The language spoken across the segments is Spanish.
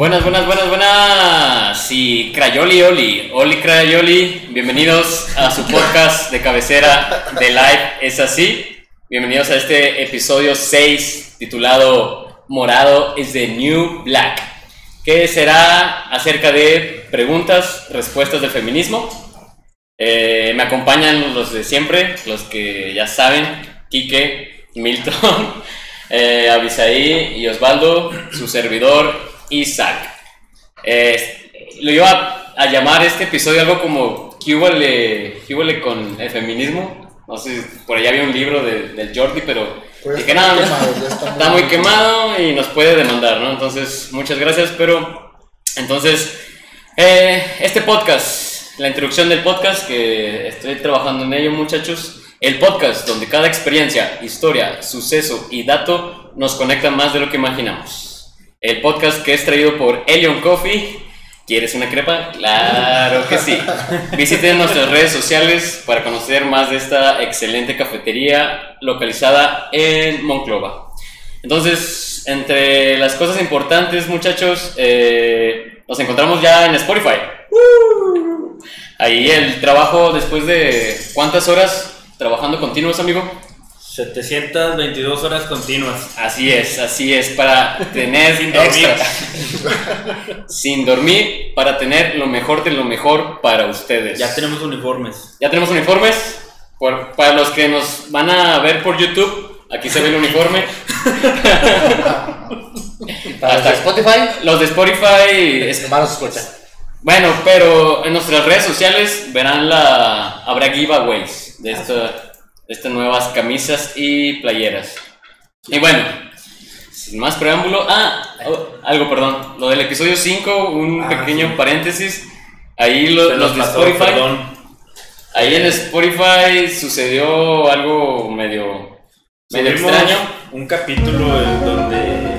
Buenas, buenas, buenas, buenas. Sí, Crayoli Oli. Oli Crayoli, bienvenidos a su podcast de cabecera de Live Es Así. Bienvenidos a este episodio 6 titulado Morado is the New Black, que será acerca de preguntas, respuestas del feminismo. Eh, me acompañan los de siempre, los que ya saben, Quique, Milton, eh, Abisaí y Osvaldo, su servidor Isaac. Eh, lo iba a llamar este episodio algo como ¿Qué huele con el feminismo? No sé, por allá había un libro de, del Jordi, pero Pues dije, está ya está muy quemado y nos puede demandar, ¿no? Entonces, muchas gracias, pero entonces, eh, este podcast, la introducción del podcast, que estoy trabajando en ello, muchachos, el podcast donde cada experiencia, historia, suceso y dato nos conectan más de lo que imaginamos. El podcast que es traído por Elion Coffee. ¿Quieres una crepa? Claro que sí. Visiten nuestras redes sociales para conocer más de esta excelente cafetería localizada en Monclova. Entonces, entre las cosas importantes, muchachos, eh, nos encontramos ya en Spotify. Ahí el trabajo después de cuántas horas trabajando continuos, amigo. 722 horas continuas. Así es, así es, para tener Sin dormir. Sin dormir, para tener lo mejor de lo mejor para ustedes. Ya tenemos uniformes. Ya tenemos uniformes. Por- para los que nos van a ver por YouTube, aquí se ve el uniforme. Para Hasta- Spotify, Los de Spotify, es- hermanos, escucha. bueno, pero en nuestras redes sociales verán la habrá giveaways de, esta, de estas nuevas camisas y playeras. Y bueno, sin más preámbulo, ah, oh, algo, perdón, lo del episodio 5, un Ah, pequeño sí. paréntesis. Ahí lo- los de pasó, Spotify, Perdón. ahí en Spotify sucedió algo medio, medio extraño. Un capítulo donde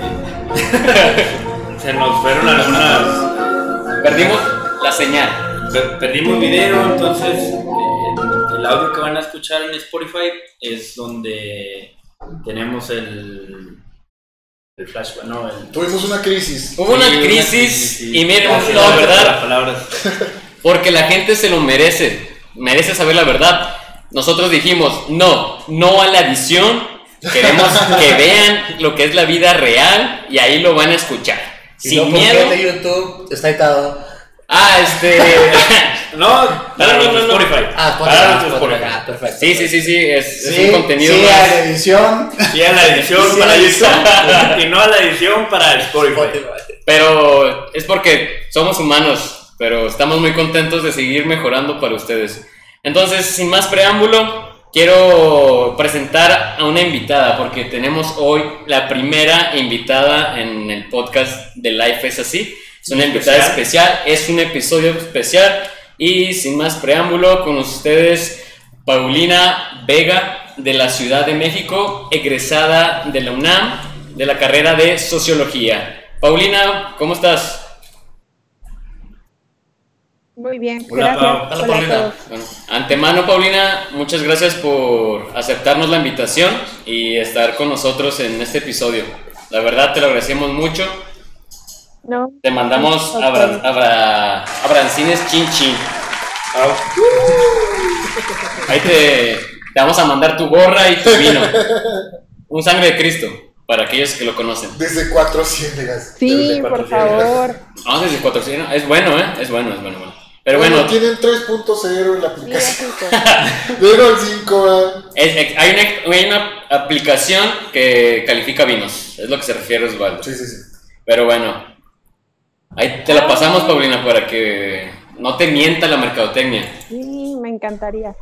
se nos fueron algunas. Perdimos la señal. per- Perdimos video, entonces eh, el audio que van a escuchar en Spotify es donde tenemos el. El flashback, no, el. Tuvimos una crisis. Hubo una Sí, crisis y miren, Así la verdad, las palabras. Porque la gente se lo merece, merece saber la verdad. Nosotros dijimos, no, no a la edición, queremos que vean lo que es la vida real y ahí lo van a escuchar. Y Sin no, miedo. el de YouTube está editado. Ah, este... No, para no, no, no. Spotify. Ah, Para Spotify. Spotify. Spotify. Ah, perfecto. Sí, sí, sí, sí, es, es Sí, un contenido sí, más- a la edición. Sí, a la edición Sí, para edición. YouTube y no a la edición para el Spotify. Pero es porque somos humanos, pero estamos muy contentos de seguir mejorando para ustedes. Entonces, sin más preámbulo, quiero presentar a una invitada, porque tenemos hoy la primera invitada en el podcast de Life es así. Es una invitada especial, es un episodio especial. Y sin más preámbulo, con ustedes, Paulina Vega, de la Ciudad de México, egresada de la UNAM, de la carrera de Sociología. Paulina, ¿cómo estás? Muy bien, Hola, gracias. Pau. Hola, Hola a Paulina. todos. Bueno, antemano, Paulina, muchas gracias por aceptarnos la invitación y estar con nosotros en este episodio. La verdad, te lo agradecemos mucho. No, Te mandamos Ok. abra, abra- abrancines chin chin. Ahí te, te vamos a mandar tu gorra y tu vino. Un sangre de Cristo, para aquellos que lo conocen. Desde 400. sí, Desde por cuatro favor. Ah, desde 400. Es bueno, ¿eh? Es bueno, es bueno, bueno. Pero Bueno, bueno, tienen 3.0 en la aplicación. Luego el 5. Es- es- hay, una, hay una aplicación que califica vinos, es lo que se refiere Osvaldo. Sí, sí, sí. Pero bueno, ahí te la pasamos, Paulina, para que no te mienta la mercadotecnia. Sí, me encantaría.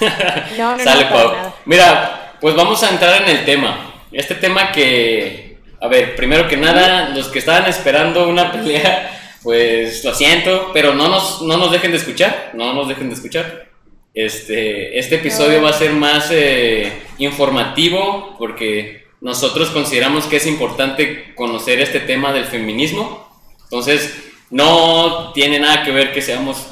No, no, Sale, no, Pau. Mira, pues vamos a entrar en el tema. Este tema que, a ver, primero que nada, los que estaban esperando una pelea, pues lo siento, pero no nos, no nos dejen de escuchar, no nos dejen de escuchar. Este, este episodio va a ser más eh, informativo porque nosotros consideramos que es importante conocer este tema del feminismo. Entonces, no tiene nada que ver que seamos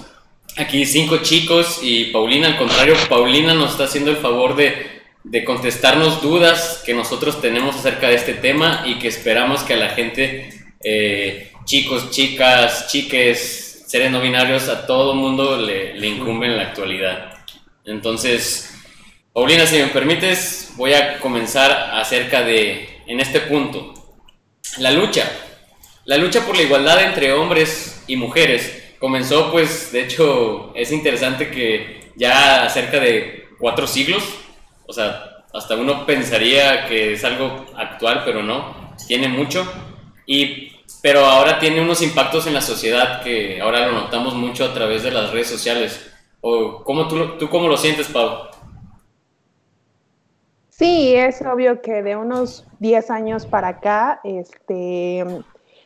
aquí cinco chicos y Paulina, al contrario, Paulina nos está haciendo el favor de, de contestarnos dudas que nosotros tenemos acerca de este tema y que esperamos que a la gente eh, chicos, chicas, chiques, seres no binarios, a todo mundo le, le incumbe en la actualidad. Entonces, Paulina, si me permites, voy a comenzar acerca de, en este punto, la lucha. La lucha por la igualdad entre hombres y mujeres comenzó, pues, de hecho, es interesante que ya cerca de cuatro siglos, o sea, hasta uno pensaría que es algo actual, pero no, tiene mucho. Y, pero ahora tiene unos impactos en la sociedad que ahora lo notamos mucho a través de las redes sociales. ¿O cómo tú, tú cómo lo sientes, Pau? Sí, es obvio que de unos 10 años para acá, este,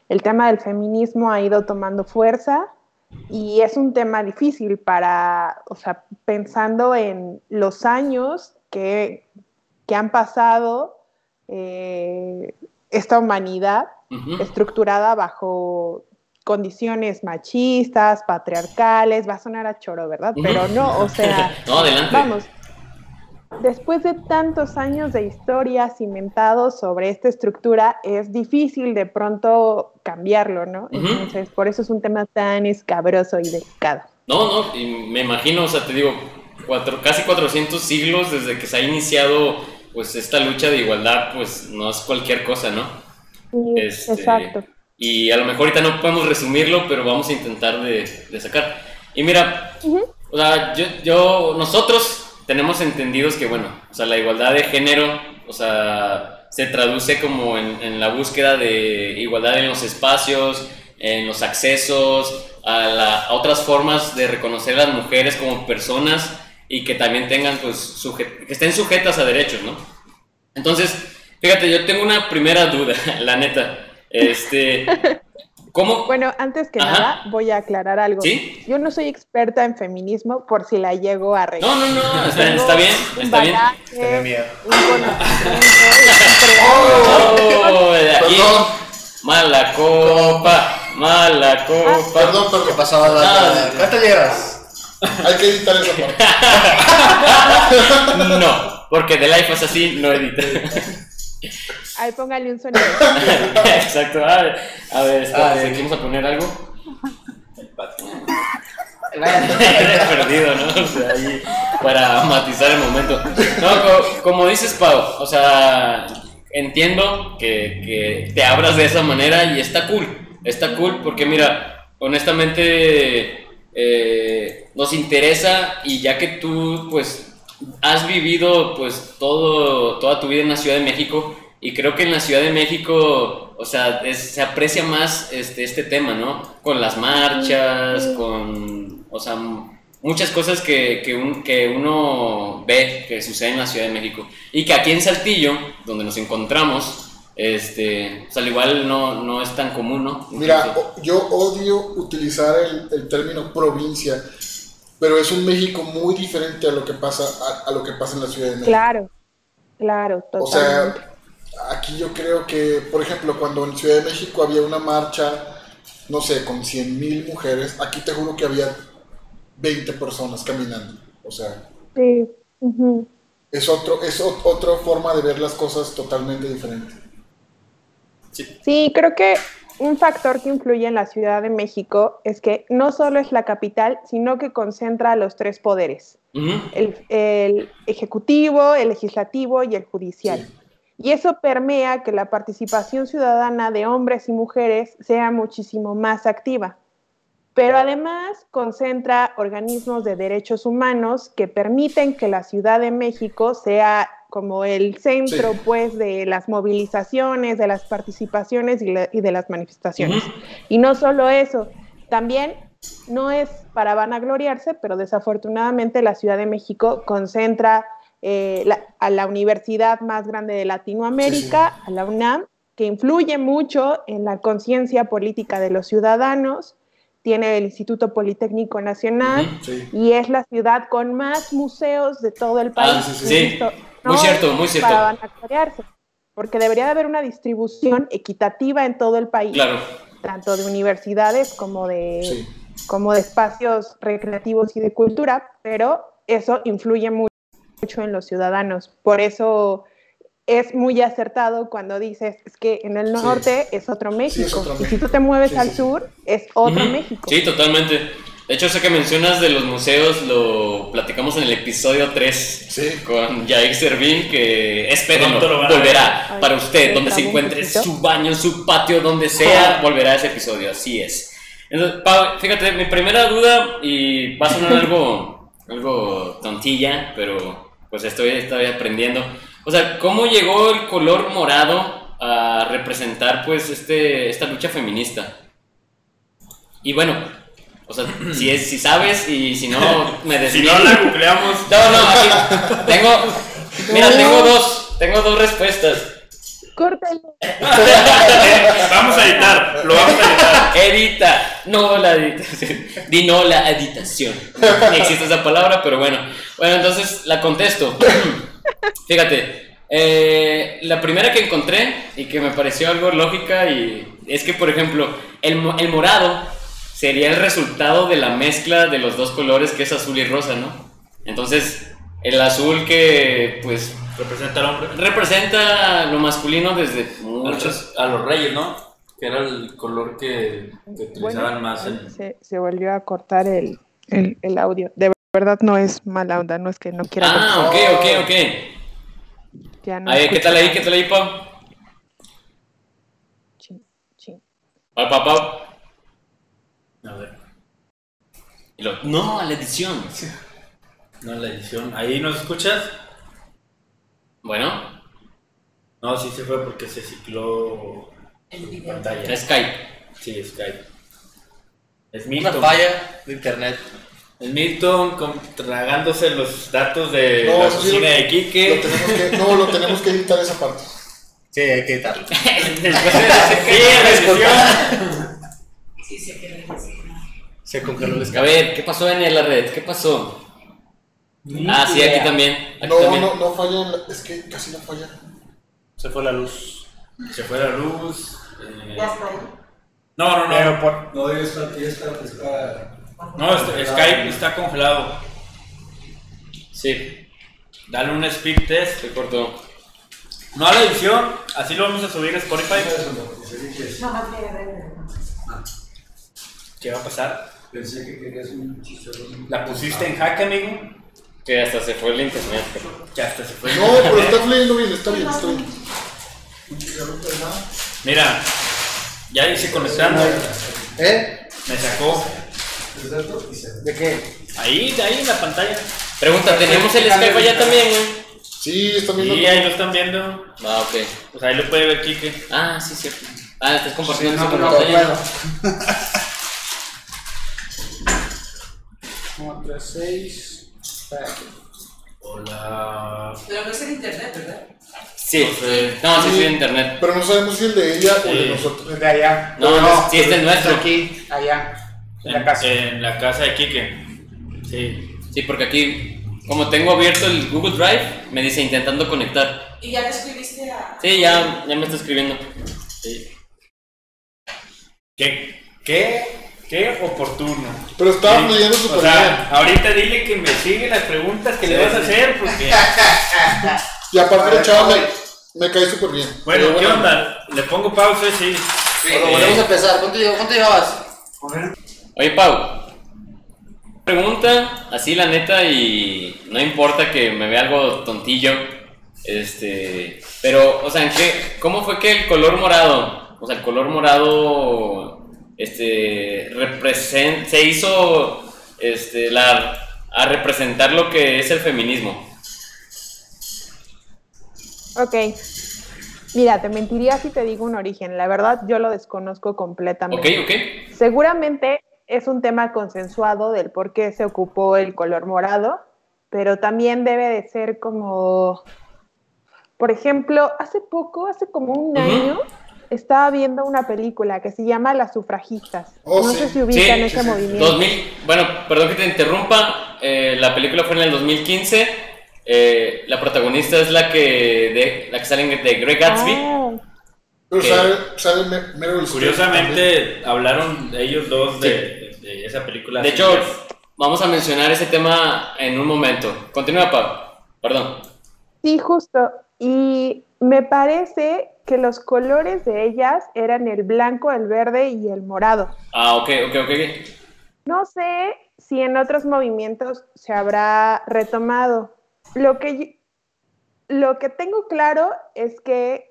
el tema del feminismo ha ido tomando fuerza y es un tema difícil para, o sea, pensando en los años que, que han pasado eh, esta humanidad estructurada bajo condiciones machistas, patriarcales, va a sonar a choro, ¿verdad? Pero no, o sea, No, adelante. vamos, después de tantos años de historia cimentados sobre esta estructura, es difícil de pronto cambiarlo, ¿no? Entonces, por eso es un tema tan escabroso y delicado. No, no, y me imagino, o sea, te digo, cuatro, casi 400 siglos desde que se ha iniciado pues esta lucha de igualdad, pues no es cualquier cosa, ¿no? Sí, Este, Exacto. Y a lo mejor ahorita no podemos resumirlo, pero vamos a intentar de, de sacar. Y mira, Ujú. o sea, yo, yo, nosotros tenemos entendidos que, bueno, o sea, la igualdad de género, o sea, se traduce como en, la búsqueda de igualdad en los espacios, en los accesos, a, la- a otras formas de reconocer a las mujeres como personas y que también tengan, pues, suje- que estén sujetas a derechos, ¿no? Entonces, fíjate, yo tengo una primera duda, la neta. Este, ¿cómo? Bueno, antes que Ajá. nada, voy a aclarar algo. ¿Sí? Yo no soy experta en feminismo por si la llego a regar. No, no, no, está, está bien, un está bien. miedo. Un conocimiento, Oh, de aquí. Mala copa, mala copa. perdón, pero ¿Qué pasaba? Ah, ¿Cuánto llevas? hay que editar esa parte. No, porque The Life es así, no edita. Ahí póngale un sonido. Exacto. A ver, a ver, espérate, Ah, ¿aquí vamos a poner algo? Perdido, ¿no? O sea, ahí para matizar el momento. No, co- como dices, Pau, o sea, entiendo que, que te abras de esa manera y está cool. Está cool porque, mira, honestamente eh, nos interesa y ya que tú, pues, has vivido, pues, todo, toda tu vida en la Ciudad de México y creo que en la Ciudad de México, o sea, es- se aprecia más este, este tema, ¿no? Con las marchas, con, o sea, muchas cosas que, que, un- que uno ve que suceden en la Ciudad de México. Y que aquí en Saltillo, donde nos encontramos, este, o sea, al igual no, no es tan común, ¿no? Mira, yo odio utilizar el, el término provincia, pero es un México muy diferente a lo que pasa a, a lo que pasa en la Ciudad de México. Claro, claro, O totalmente. sea, aquí yo creo que, por ejemplo, cuando en Ciudad de México había una marcha, no sé, con 100 mil mujeres, aquí te juro que había 20 personas caminando. O sea, sí. es, otro, es ot- otra forma de ver las cosas totalmente diferente. Sí, creo que un factor que influye en la Ciudad de México es que no solo es la capital, sino que concentra los tres poderes, el, el ejecutivo, el legislativo y el judicial. Sí. Y eso permea que la participación ciudadana de hombres y mujeres sea muchísimo más activa. Pero además concentra organismos de derechos humanos que permiten que la Ciudad de México sea como el centro Sí. pues de las movilizaciones, de las participaciones y, la- y de las manifestaciones. ujú. Y no solo eso, también no es para vanagloriarse, pero desafortunadamente la Ciudad de México concentra eh, la- a la universidad más grande de Latinoamérica, a la UNAM, que influye mucho en la conciencia política de los ciudadanos, tiene el Instituto Politécnico Nacional. Sí. y es la ciudad con más museos de todo el país. Ah, sí, sí, Muy cierto, muy cierto. Para vanagloriarse, porque debería de haber una distribución equitativa en todo el país Claro. tanto de universidades como de, como de espacios recreativos y de cultura, pero eso influye mu- mucho en los ciudadanos. Por eso es muy acertado cuando dices es que en el Sí. norte es otro México. es otro y si México. tú te mueves Sí, al sí, sí. sur, es otro. México. Sí, totalmente. De hecho, eso que mencionas de los museos lo platicamos en el episodio 3 Sí. con Jair Servín, que espérenlo, volverá ver. para Ay, usted, ¿se donde se encuentre su baño, su patio, donde sea, volverá ese episodio, así es. Entonces, Pau, fíjate, mi primera duda, y va a sonar algo, algo tontilla, pero pues estoy, estoy aprendiendo. O sea, ¿cómo llegó el color morado a representar pues este, esta lucha feminista? Y bueno, o sea, si, es, si sabes y si no, me Si desvío. no la googleamos. No, no, aquí tengo. Mira, tengo dos. Tengo dos respuestas. Córtalo. vamos a editar, lo vamos a editar. Edita. No la editación. Di no la editación. Ni existe esa palabra, pero bueno. Bueno, entonces la contesto. Fíjate. eh, la primera que encontré y que me pareció algo lógica y es que, por ejemplo, el, el morado sería el resultado de la mezcla de los dos colores que es azul y rosa, ¿no? Entonces, el azul que, pues, Representa al hombre. representa lo masculino desde. Muchos a los reyes, ¿no? Que era el color que, que utilizaban más en... se, se volvió a cortar el, el, el audio. De verdad no es mala onda, no es que no quiera. Ah, ok, ok, ok. ya no Ahí, ¿Qué tal ahí? ¿Qué tal ahí, Pau? Chin, chin. Pau, Pau, Pau. A ver, Y lo- no, a la edición. no la edición. ¿Ahí nos escuchas? Bueno, No, sí se fue porque se cicló la pantalla. Skype. Sí, Skype. Es Una Milton. falla de internet. Es Milton con- tragándose los datos de No, la sí lo- de Lo Quique. tenemos que, no, lo tenemos que editar esa parte. Sí, hay que editarlo. Después de la edición. Se congeló el A escape. ver, ¿qué pasó en la red? ¿Qué pasó? Ah, sí, aquí también. Aquí No, también. no, no falla, en la- es que casi no falla. Se fue la luz. Se fue la luz. eh, No, no, no. Pero por... No, ya está, está, está. No, este- Skype está congelado. Sí, Dale un speed test. se cortó. No a la edición. Así lo vamos a subir a Spotify. ¿Qué va a pasar? Pensé que querías un chicharrón. ¿La pusiste en hack, amigo? Que hasta se fue el internet. Que hasta se fue. No, pero está fluyendo bien, está bien, está bien. Mira, ya hice conectando. ¿Eh? Me sacó. ¿De qué? Ahí, de ahí en la pantalla. Pregunta, ¿tenemos el Skype allá también, güey? Sí, está viendo Y ahí lo están viendo. Ah, ok. Pues ahí lo puede ver Kike. Ah, sí, cierto. Ah, estás compartiendo No, tu no pantalla. puedo. 1, 3, 6. Hola. Pero no es en internet, ¿verdad? Sí. No sé. No, sí, sí, en internet. Pero no sabemos si el de ella o el de nosotros. Desde allá. No, no, sí, este es nuestro. Aquí, allá. En la casa. en la casa de Kike. Sí. Sí, porque aquí, como tengo abierto el Google Drive, me dice intentando conectar. Y ya le escribiste a. Sí, ya, ya me está escribiendo. sí. ¿Qué, qué, qué oportuno. Pero estaba Sí. fluyendo O súper sea, ahorita dile que me sigue las preguntas que le vas a hacer porque... Y aparte el chavo me, me cae súper bien. Bueno, ¿qué onda? Le pongo pausa, sí. Bueno, Eh, volvemos a empezar. ¿Cuánto, cuánto llevabas? Oye, Pau. Pregunta, así la neta, y no importa que me vea algo tontillo. Este. Pero, o sea, ¿en qué, ¿cómo fue que el color morado? O sea, el color morado. Este. represent- se hizo. Este. La, a representar lo que es el feminismo. Ok. Mira, te mentiría si te digo un origen. La verdad, yo lo desconozco ¿Ok? completamente. ¿Ok? Seguramente es un tema consensuado del por qué se ocupó el color morado, pero también debe de ser como, por ejemplo, hace poco, hace como un año, estaba viendo una película que se llama Las sufragistas. Oh, no sí. sé si ubican Sí, ese sí, sí. movimiento. 2000, bueno, perdón que te interrumpa, eh, la película fue en el 2015, eh, la protagonista es la que, de, la que sale de Greg Gatsby. Ah, Pero sabe Me- Meryl Streep también. Curiosamente, hablaron ellos dos de, de esa película. de hecho, vamos a mencionar ese tema en un momento. Continúa, Pau. Perdón. sí, justo. Y me parece que los colores de ellas eran el blanco, el verde y el morado. Ah, ok, ok, ok. No sé si en otros movimientos se habrá retomado. Lo que, yo- lo que tengo claro es que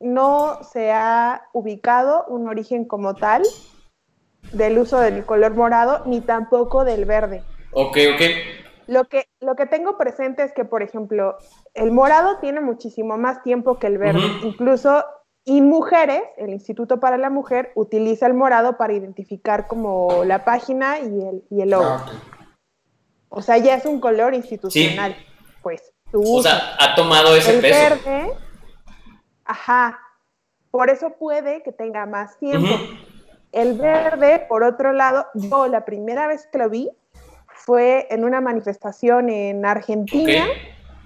no se ha ubicado un origen como tal del uso del color morado ni tampoco del verde. Ok, ok. Lo que, lo que tengo presente es que, por ejemplo, el morado tiene muchísimo más tiempo que el verde. Incluso, y mujeres, el Instituto para la Mujer utiliza el morado para identificar como la página y el, y el logo. Ah. O sea, ya es un color institucional. Pues su O sea, ha tomado ese el peso. verde, ajá. Por eso puede que tenga más tiempo. El verde, por otro lado, yo la primera vez que lo vi fue en una manifestación en Argentina,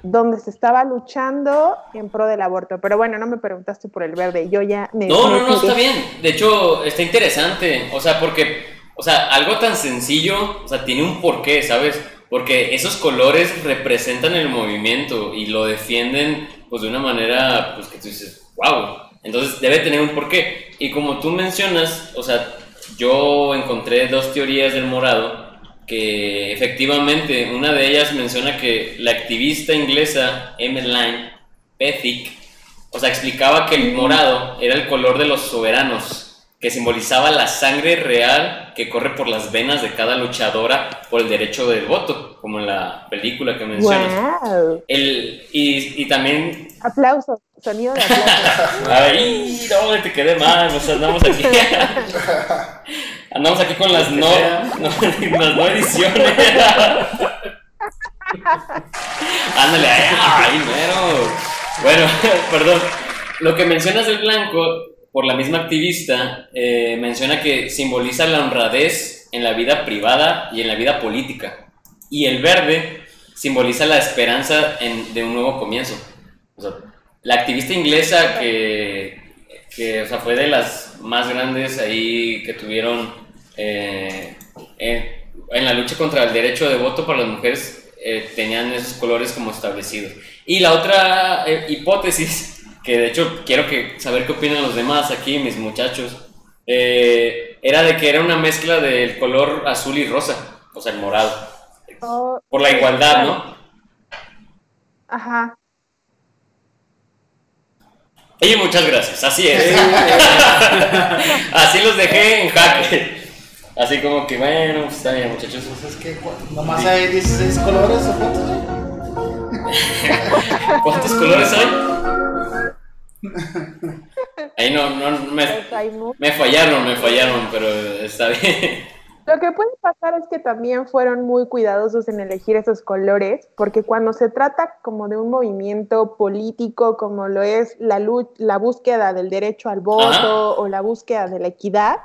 donde se estaba luchando en pro del aborto. Pero bueno, no me preguntaste por el verde, yo ya me... No, me no, no, está bien. De hecho, está interesante. O sea, porque, o sea, algo tan sencillo, o sea, tiene un porqué, ¿sabes? Porque esos colores representan el movimiento y lo defienden, pues, de una manera, pues, que tú dices, wow. Entonces, debe tener un porqué. Y como tú mencionas, o sea, yo encontré dos teorías del morado que efectivamente una de ellas menciona que la activista inglesa Emmeline Pethick o sea, explicaba que el morado era el color de los soberanos, que simbolizaba la sangre real que corre por las venas de cada luchadora por el derecho del voto, como en la película que mencionas. Wow. El, y, y también... Aplausos, sonido de aplausos. ¡Ay! No, te quedé mal, o sea, andamos aquí... andamos aquí con las no, no, las no ediciones. Ándale, ay, ay, mero. Bueno, perdón. Lo que mencionas del blanco, por la misma activista, eh, menciona que simboliza la honradez en la vida privada y en la vida política. Y el verde simboliza la esperanza en- de un nuevo comienzo. O sea, la activista inglesa que, que o sea, fue de las más grandes ahí que tuvieron eh, en, en la lucha contra el derecho de voto para las mujeres, eh, tenían esos colores como establecidos. Y la otra eh, hipótesis, que de hecho quiero que, saber qué opinan los demás aquí, mis muchachos, eh, era de que era una mezcla del color azul y rosa, o sea, el morado, Oh, por la igualdad, ¿no? Ajá. Y muchas gracias, así es. así los dejé en jaque. Así como que, bueno, pues está bien, muchachos. Pues es que hay 16 colores o cuántos hay? ¿Cuántos colores hay? Ahí no, no, me, Pues me fallaron, me fallaron, pero está bien. Lo que puede pasar es que también fueron muy cuidadosos en elegir esos colores, porque cuando se trata como de un movimiento político, como lo es la, búsqueda del derecho al voto Ajá. o la búsqueda de la equidad,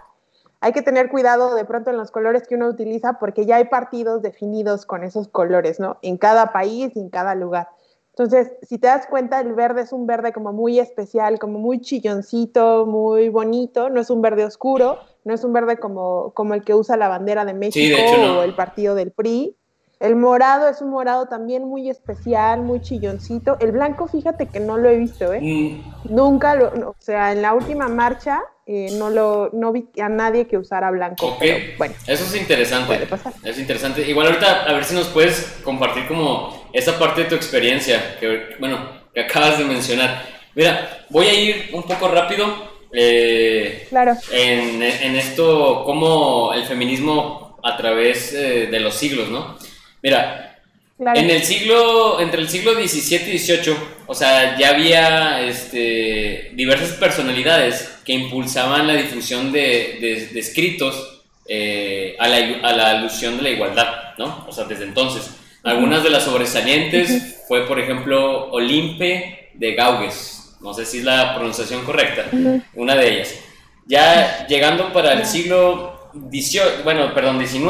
hay que tener cuidado de pronto en los colores que uno utiliza, porque ya hay partidos definidos con esos colores, ¿no? En cada país y en cada lugar. Entonces, si te das cuenta, el verde es un verde como muy especial, como muy chilloncito, muy bonito, no es un verde oscuro, no es un verde como, como el que usa la bandera de México hecho, no. o el partido del PRI. El morado es un morado también muy especial, muy chilloncito. El blanco, fíjate que no lo he visto, ¿eh? Mm, Nunca lo, no, o sea, en la última marcha eh, no lo, no vi a nadie que usara blanco. Ok. Pero bueno, Eso es interesante. Puede pasar. Es interesante. Igual ahorita a ver si nos puedes compartir como esa parte de tu experiencia que, bueno, que acabas de mencionar. Mira, voy a ir un poco rápido eh, claro. en, en esto, como el feminismo a través eh, de los siglos, ¿no? Mira, claro. en el siglo, entre el siglo XVII y XVIII, o sea, ya había este, diversas personalidades que impulsaban la difusión de, de- de escritos eh, a, la, a la alusión de la igualdad, ¿no? O sea, desde entonces. Algunas de las sobresalientes fue, por ejemplo, Olimpe de Gaugues, no sé si es la pronunciación correcta, una de ellas. Ya llegando para el siglo XVIII, bueno, perdón, XIX,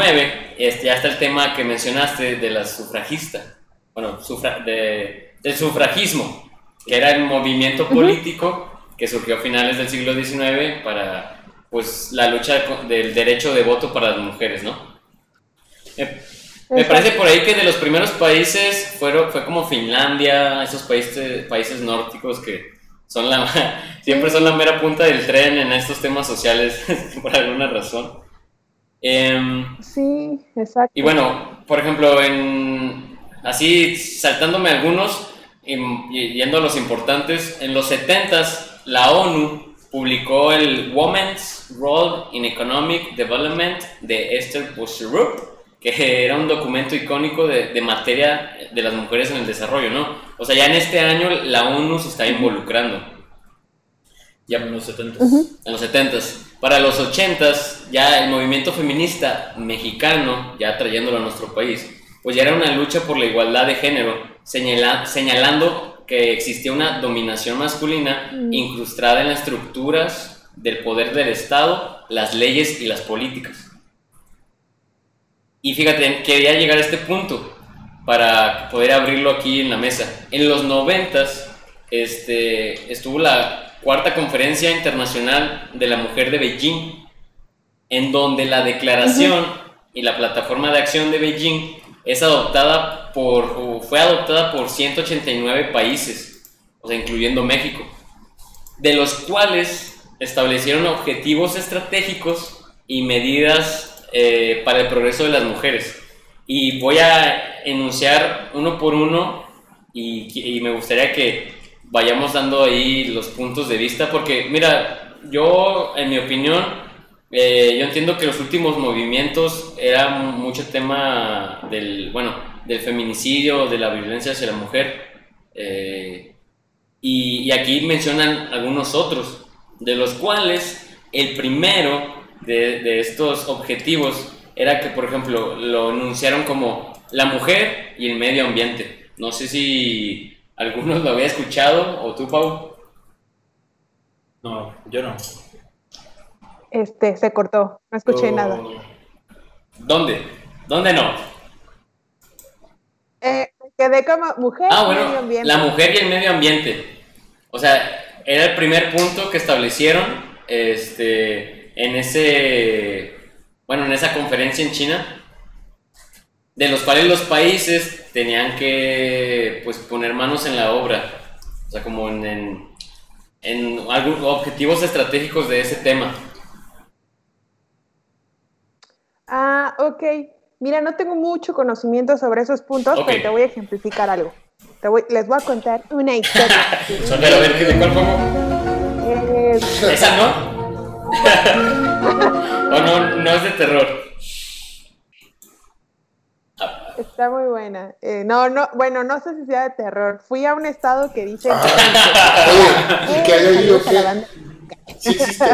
este, ya está el tema que mencionaste de la sufragista, bueno, sufra- de, del sufragismo, que era el movimiento político que surgió a finales del siglo XIX para pues, la lucha del derecho de voto para las mujeres, ¿no? Me, me parece por ahí que de los primeros países fueron, fue como Finlandia, esos países, países nórdicos que son la, siempre son la mera punta del tren en estos temas sociales por alguna razón. Em, Sí, exacto. y bueno, por ejemplo, en, así saltándome algunos y, y yendo a los importantes, en los 70s la ONU publicó el Women's Role in Economic Development de Esther Busserup, que era un documento icónico de, de materia de las mujeres en el desarrollo, ¿no? O sea, ya en este año la ONU se está involucrando. Ya en los 70. En los 70s. Para los 80s, ya el movimiento feminista mexicano, ya trayéndolo a nuestro país, pues ya era una lucha por la igualdad de género, señala- señalando que existía una dominación masculina incrustada en las estructuras del poder del Estado, las leyes y las políticas. Y fíjate, quería llegar a este punto para poder abrirlo aquí en la mesa. En los 90s este, estuvo la cuarta conferencia internacional de la mujer de Beijing, en donde la declaración y la plataforma de acción de Beijing es adoptada por, o fue adoptada por 189 países, o sea, incluyendo México, de los cuales establecieron objetivos estratégicos y medidas eh, para el progreso de las mujeres. Y voy a enunciar uno por uno y, y me gustaría que vayamos dando ahí los puntos de vista, porque mira, yo, en mi opinión, eh, yo entiendo que los últimos movimientos era mucho tema del, bueno, del feminicidio, de la violencia hacia la mujer, eh, y, y aquí mencionan algunos otros, de los cuales el primero de, de estos objetivos era que, por ejemplo, lo enunciaron como la mujer y el medio ambiente. No sé si algunos lo había escuchado, o tú, Pau. No, yo no. Este, se cortó, no escuché Yo- nada. ¿Dónde? ¿Dónde no? Eh, me quedé como mujer, Ah, medio bueno, ambiente. la mujer y el medio ambiente. O sea, era el primer punto que establecieron este, en ese, bueno, en esa conferencia en China, de los cuales los países tenían que, pues, poner manos en la obra, o sea, como en, en, en objetivos estratégicos de ese tema. Ah, ok. Mira, no tengo mucho conocimiento sobre esos puntos, pero te voy a ejemplificar algo. Te voy- les voy a contar una historia. Pero a ver, ¿de cuál pongo? Eh, ¿Esa no? ¿O no, no es de terror? está muy buena. Eh, no, no, bueno, no sé si sea de terror. Fui a un estado que dice Oye, ¿y que haya ido Saludos a la qué? banda. Sí existe.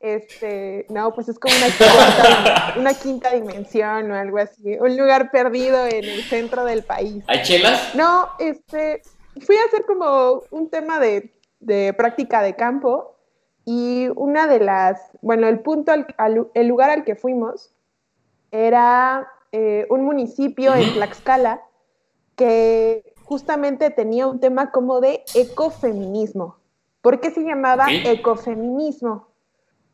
Este, no, pues es como una quinta, una quinta dimensión o algo así, un lugar perdido en el centro del país. ¿Hay chelas? No, este, fui a hacer como un tema de, de práctica de campo y una de las, bueno, el punto, al, al- el lugar al que fuimos era eh, un municipio en. Tlaxcala que justamente tenía un tema como de ecofeminismo. ¿Por qué se llamaba ecofeminismo?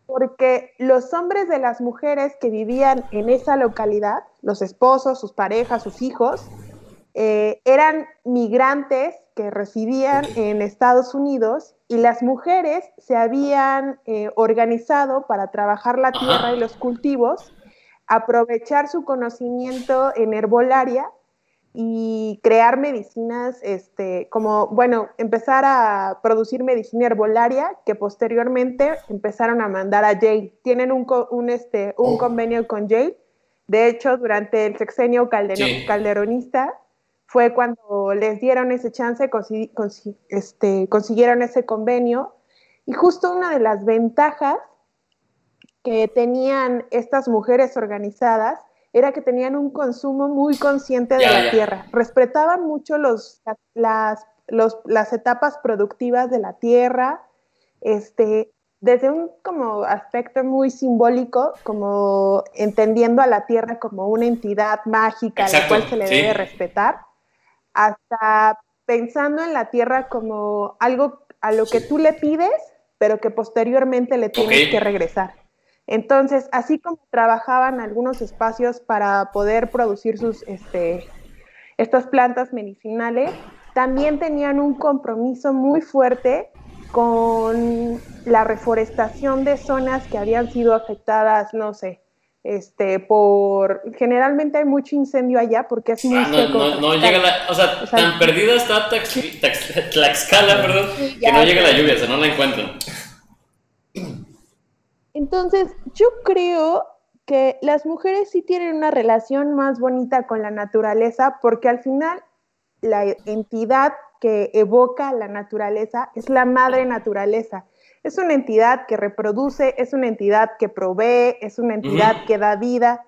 Porque los hombres de las mujeres que vivían en esa localidad, los esposos, sus parejas, sus hijos, eh, eran migrantes que residían en Estados Unidos y las mujeres se habían eh, organizado para trabajar la tierra y los cultivos, aprovechar su conocimiento en herbolaria y crear medicinas, este, como, bueno, empezar a producir medicina herbolaria que posteriormente empezaron a mandar a Yale. Tienen un, un, este, un Oh. convenio con Yale. De hecho, durante el sexenio calderonista fue cuando les dieron ese chance, consi- consi- este, consiguieron ese convenio. Y justo una de las ventajas que tenían estas mujeres organizadas era que tenían un consumo muy consciente de la tierra. Respetaban mucho los, las, los- las etapas productivas de la tierra, este, desde un como aspecto muy simbólico, como entendiendo a la tierra como una entidad mágica a la cual se le sí. debe respetar, hasta pensando en la tierra como algo a lo que tú le pides, pero que posteriormente le tienes que regresar. Entonces, así como trabajaban algunos espacios para poder producir sus, este, estas plantas medicinales, también tenían un compromiso muy fuerte con la reforestación de zonas que habían sido afectadas, no sé, este, por generalmente hay mucho incendio allá porque es muy Ah, no, seco. no, no llega la. O sea, O sea, tan perdida está Tax- Tax- Tlaxcala, perdón, que no llega la lluvia, o sea, no la encuentran. Entonces, yo creo que las mujeres sí tienen una relación más bonita con la naturaleza porque al final la entidad que evoca la naturaleza es la madre naturaleza. Es una entidad que reproduce, es una entidad que provee, es una entidad Ujú. que da vida,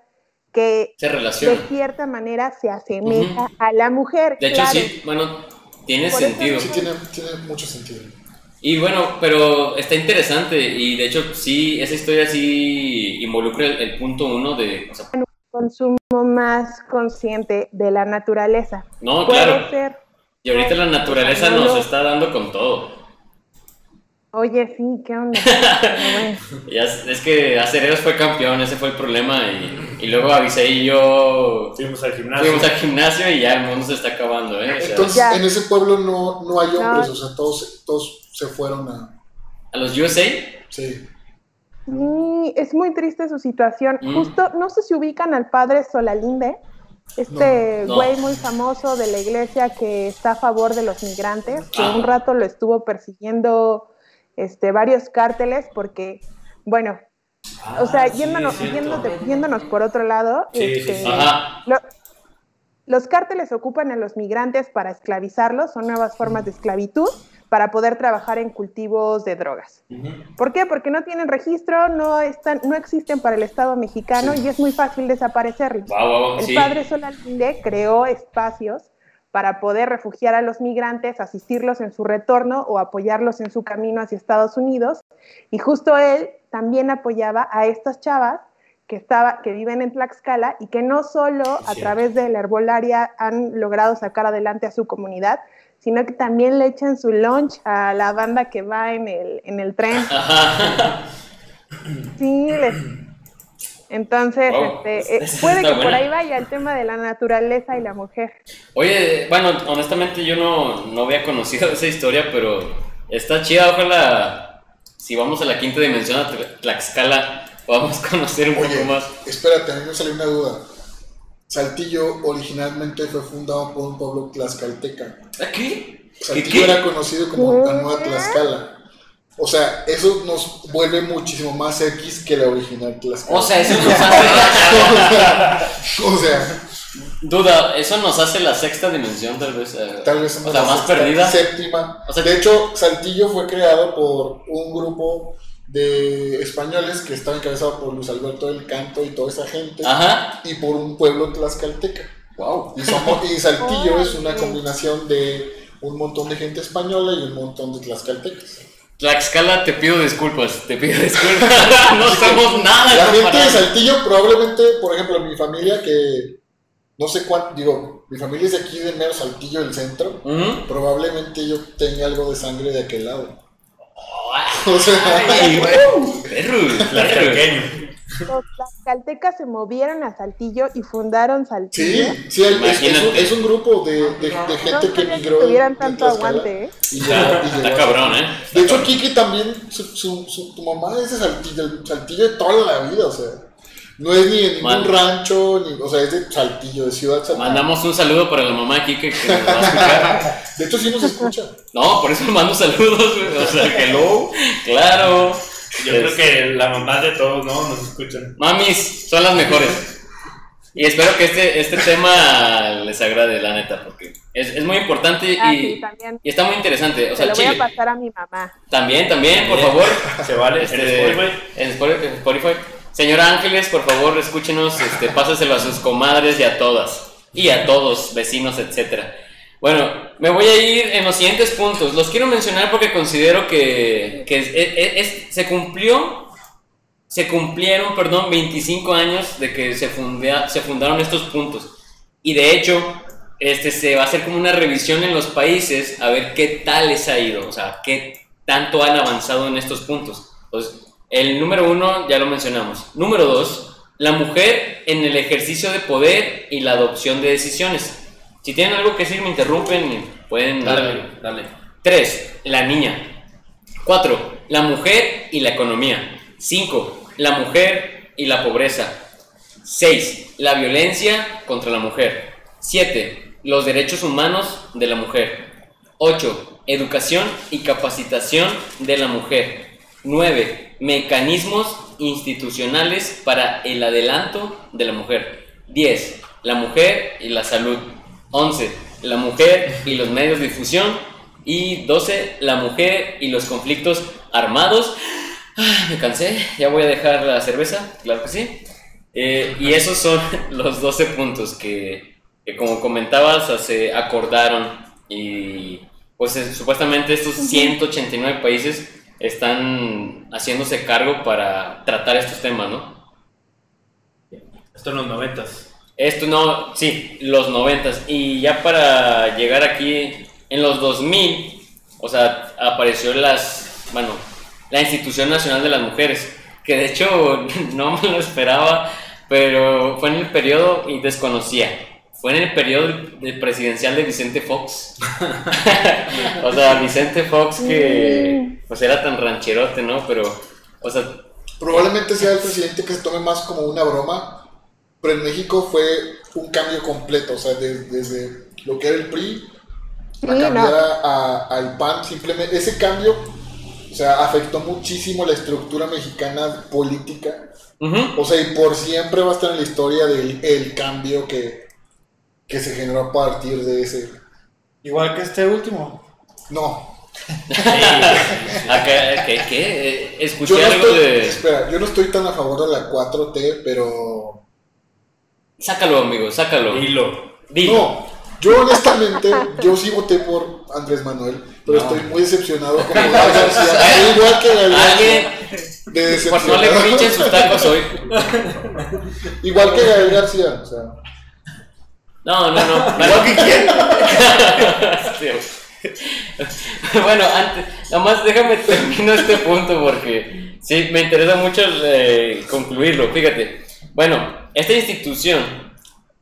que Se de cierta manera se asemeja Ujú. a la mujer. De hecho, claro. sí, bueno, tiene Por sentido. Sí, tiene, tiene mucho sentido. Y bueno, pero está interesante y de hecho sí, esa historia sí involucra el, el punto uno de... o sea, Consumo más consciente de la naturaleza. no, Puede claro. ser Y ahorita la naturaleza No, nos no. está dando con todo. Oye, sí, ¿qué onda? Ya es, es que Acereros fue campeón, ese fue el problema y, y luego Avisé y yo Fuimos al gimnasio. fuimos al gimnasio y ya el mundo se está acabando, ¿eh? O sea, Entonces, Ya. en ese pueblo no, no hay hombres, No. o sea, todos, todos se fueron a... a los USA, Sí. Sí, es muy triste su situación. Mm. Justo, no sé si ubican al padre Solalinde, este No, no. güey muy famoso de la iglesia que está a favor de los migrantes, que Ah. un rato lo estuvo persiguiendo este, varios cárteles porque, bueno, o sea, Ah, sí, yéndonos, yéndote- yéndonos por otro lado, Sí, este, lo- los cárteles ocupan a los migrantes para esclavizarlos, son nuevas formas de esclavitud para poder trabajar en cultivos de drogas. ¿Por qué? Porque no tienen registro, no, están, no existen para el Estado mexicano y es muy fácil desaparecerlos. Wow, wow, El sí. padre Solalinde creó espacios para poder refugiar a los migrantes, asistirlos en su retorno o apoyarlos en su camino hacia Estados Unidos. Y justo él también apoyaba a estas chavas que, estaba, que viven en Tlaxcala y que no solo a través de la herbolaria han logrado sacar adelante a su comunidad, sino que también le echan su lunch a la banda que va en el, en el tren. Sí, les- entonces, Wow, este, eh, puede que por ahí vaya el tema de la naturaleza y la mujer. Oye, bueno, honestamente yo no, no había conocido esa historia, pero está chida, ojalá si vamos a la quinta dimensión a Tla- Tlaxcala podamos conocer un Oye, poco más. espérate, a mí me salió una duda. Saltillo originalmente fue fundado por un pueblo tlaxcalteca. ¿Aquí? ¿Qué, Saltillo qué? era conocido como la Nueva Tlaxcala. O sea, eso nos vuelve muchísimo más X que la original Tlaxcala. O sea, eso nos hace... o sea, Duda, eso nos hace la sexta dimensión tal vez. eh, tal vez O sea, más sexta, perdida. Séptima. O sea, de hecho, Saltillo fue creado por un grupo de españoles que estaba encabezado por Luis Alberto del Canto y toda esa gente. Ajá. Y por un pueblo tlaxcalteca. Wow. Y, somos, y Saltillo es una combinación de un montón de gente española y un montón de tlaxcaltecas. Tlaxcala, te pido disculpas, te pido disculpas. no somos nada. La gente de. Saltillo probablemente, por ejemplo, mi familia que no sé cuánto, digo, mi familia es de aquí de mero Saltillo del centro, probablemente yo tenga algo de sangre de aquel lado. O sea, Ay. Perro, La perro. Los tlaxcaltecas se movieron a Saltillo y fundaron Saltillo. sí, sí, es, es un, es un grupo de, de- de No gente que sabía que migró. de- tuvieran de tanto aguante, ¿eh? y y está cabrón, ¿eh? De hecho, Kiki también, su, su, su- tu mamá es de Saltillo, Saltillo de toda la vida, o sea, no es ni de ningún Man- rancho, ni, o sea, es de Saltillo, de Ciudad Saltillo. Mandamos un saludo para la mamá aquí que, que nos va a escuchar. De hecho, sí nos escucha. No, por eso mando saludos, güey. O sea, hello, claro. Yo creo que la mamá de todos, ¿no? Nos escuchan. Mamis, son las mejores. Y espero que este, este tema les agrade, la neta, porque es, es muy importante Ah, y, sí, también. y está muy interesante. O Se sea, lo voy a pasar a mi mamá. También, también, por favor. Se vale. Este, En Spotify. en Spotify. en Spotify. Señora Ángeles, por favor, escúchenos, este, pásaselo a sus comadres y a todas. Y a todos, vecinos, etcétera. Bueno, me voy a ir en los siguientes puntos. Los quiero mencionar porque considero que, que es- es- es- se cumplió, se cumplieron, perdón, 25 años de que se, fundea- se fundaron estos puntos. Y de hecho, este, se va a hacer como una revisión en los países a ver qué tal les ha ido, o sea, qué tanto han avanzado en estos puntos. Entonces, el número uno ya lo mencionamos. Número dos, la mujer en el ejercicio de poder y la adopción de decisiones. Si tienen algo que decir, me interrumpen. Pueden Dale, dale. 3. La niña. 4. La mujer y la economía. 5. La mujer y la pobreza. 6. La violencia contra la mujer. 7. Los derechos humanos de la mujer. 8. Educación y capacitación de la mujer. 9. Mecanismos institucionales para el adelanto de la mujer. 10. La mujer y la salud. 11. La mujer y los medios de difusión. Y 12. La mujer y los conflictos armados. Ah, me cansé, ya voy a dejar la cerveza, claro que sí. Eh, y esos son los 12 puntos que, que como comentabas, se acordaron y pues eh, supuestamente estos 189 países están haciéndose cargo para tratar estos temas, ¿no? Esto en los noventas. Esto no, sí, los 90 y ya para llegar aquí en los 2000, o sea, apareció las, bueno, la Institución Nacional de las Mujeres, que de hecho no me lo esperaba, pero fue en el periodo y desconocía. Fue en el periodo de presidencial de Vicente Fox. o sea, Vicente Fox que pues era tan rancherote, ¿no? Pero, o sea, Probablemente sea el presidente que se tome más como una broma, pero en México fue un cambio completo, o sea, de- desde lo que era el PRI a cambiar no. a- a- al PAN, simplemente ese cambio, o sea, afectó muchísimo la estructura mexicana política, o sea, y por siempre va a estar en la historia del el cambio que, que se generó a partir de ese... Igual que este último. No, ¿qué? qué? Yo Escuché no, algo estoy, de... espera, yo no estoy tan a favor de la 4T, pero... Sácalo, amigo, sácalo. Hilo. Dilo. No, yo honestamente, yo sí voté por Andrés Manuel, pero No. estoy muy decepcionado con Gael García. Igual que Gael Alguien, pues no le decepcionado. pinchen sus tacos hoy. Igual que Gael García, o sea. No, no, no. Igual que quién. bueno, antes, nada más déjame termino este punto porque sí, me interesa mucho eh, concluirlo. Fíjate, bueno, esta institución,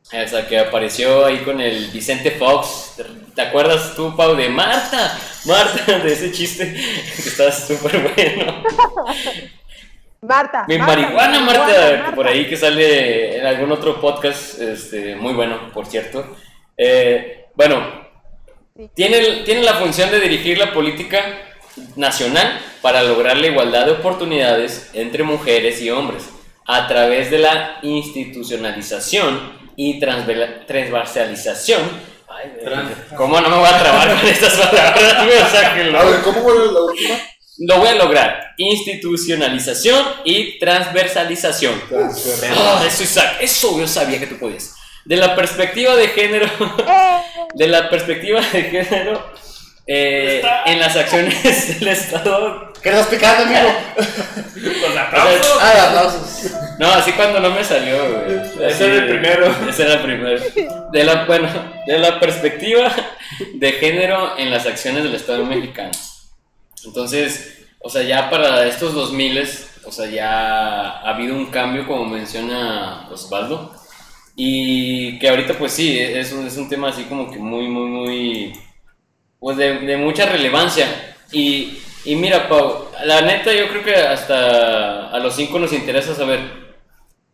o sea, que apareció ahí con el Vicente Fox, ¿te- ¿te acuerdas tú, Pau, de Marta? Marta, de ese chiste que está súper bueno. Marta. Mi Marta, marihuana, Marta, por ahí que sale en algún otro podcast, este, muy bueno, por cierto. Eh, bueno, Sí. tiene, tiene la función de dirigir la política nacional para lograr la igualdad de oportunidades entre mujeres y hombres a través de la institucionalización y transversalización. Ay, Trans- ¿Cómo no me voy a trabar con estas palabras? güey? O sea, que lo- A ver, ¿cómo fue la última? lo voy a lograr. Institucionalización y transversalización. Ah, eso, Isaac, eso yo sabía que tú podías. De la perspectiva de género, de la perspectiva de género, eh, en las acciones del Estado. ¿Qué estás picando, amigo? Los aplausos. Ah, aplausos. No, así cuando no me salió, güey. Ese era el primero. Ese era el primero. De la, bueno, de la perspectiva de género en las acciones del Estado mexicano. Entonces, o sea, ya para estos 2000, o sea, ya ha habido un cambio, como menciona Osvaldo. Y que ahorita, pues sí, es un, es un tema así como que muy, muy, muy. Pues de, de mucha relevancia. Y, y mira, Pau, la neta, yo creo que hasta a los cinco nos interesa saber.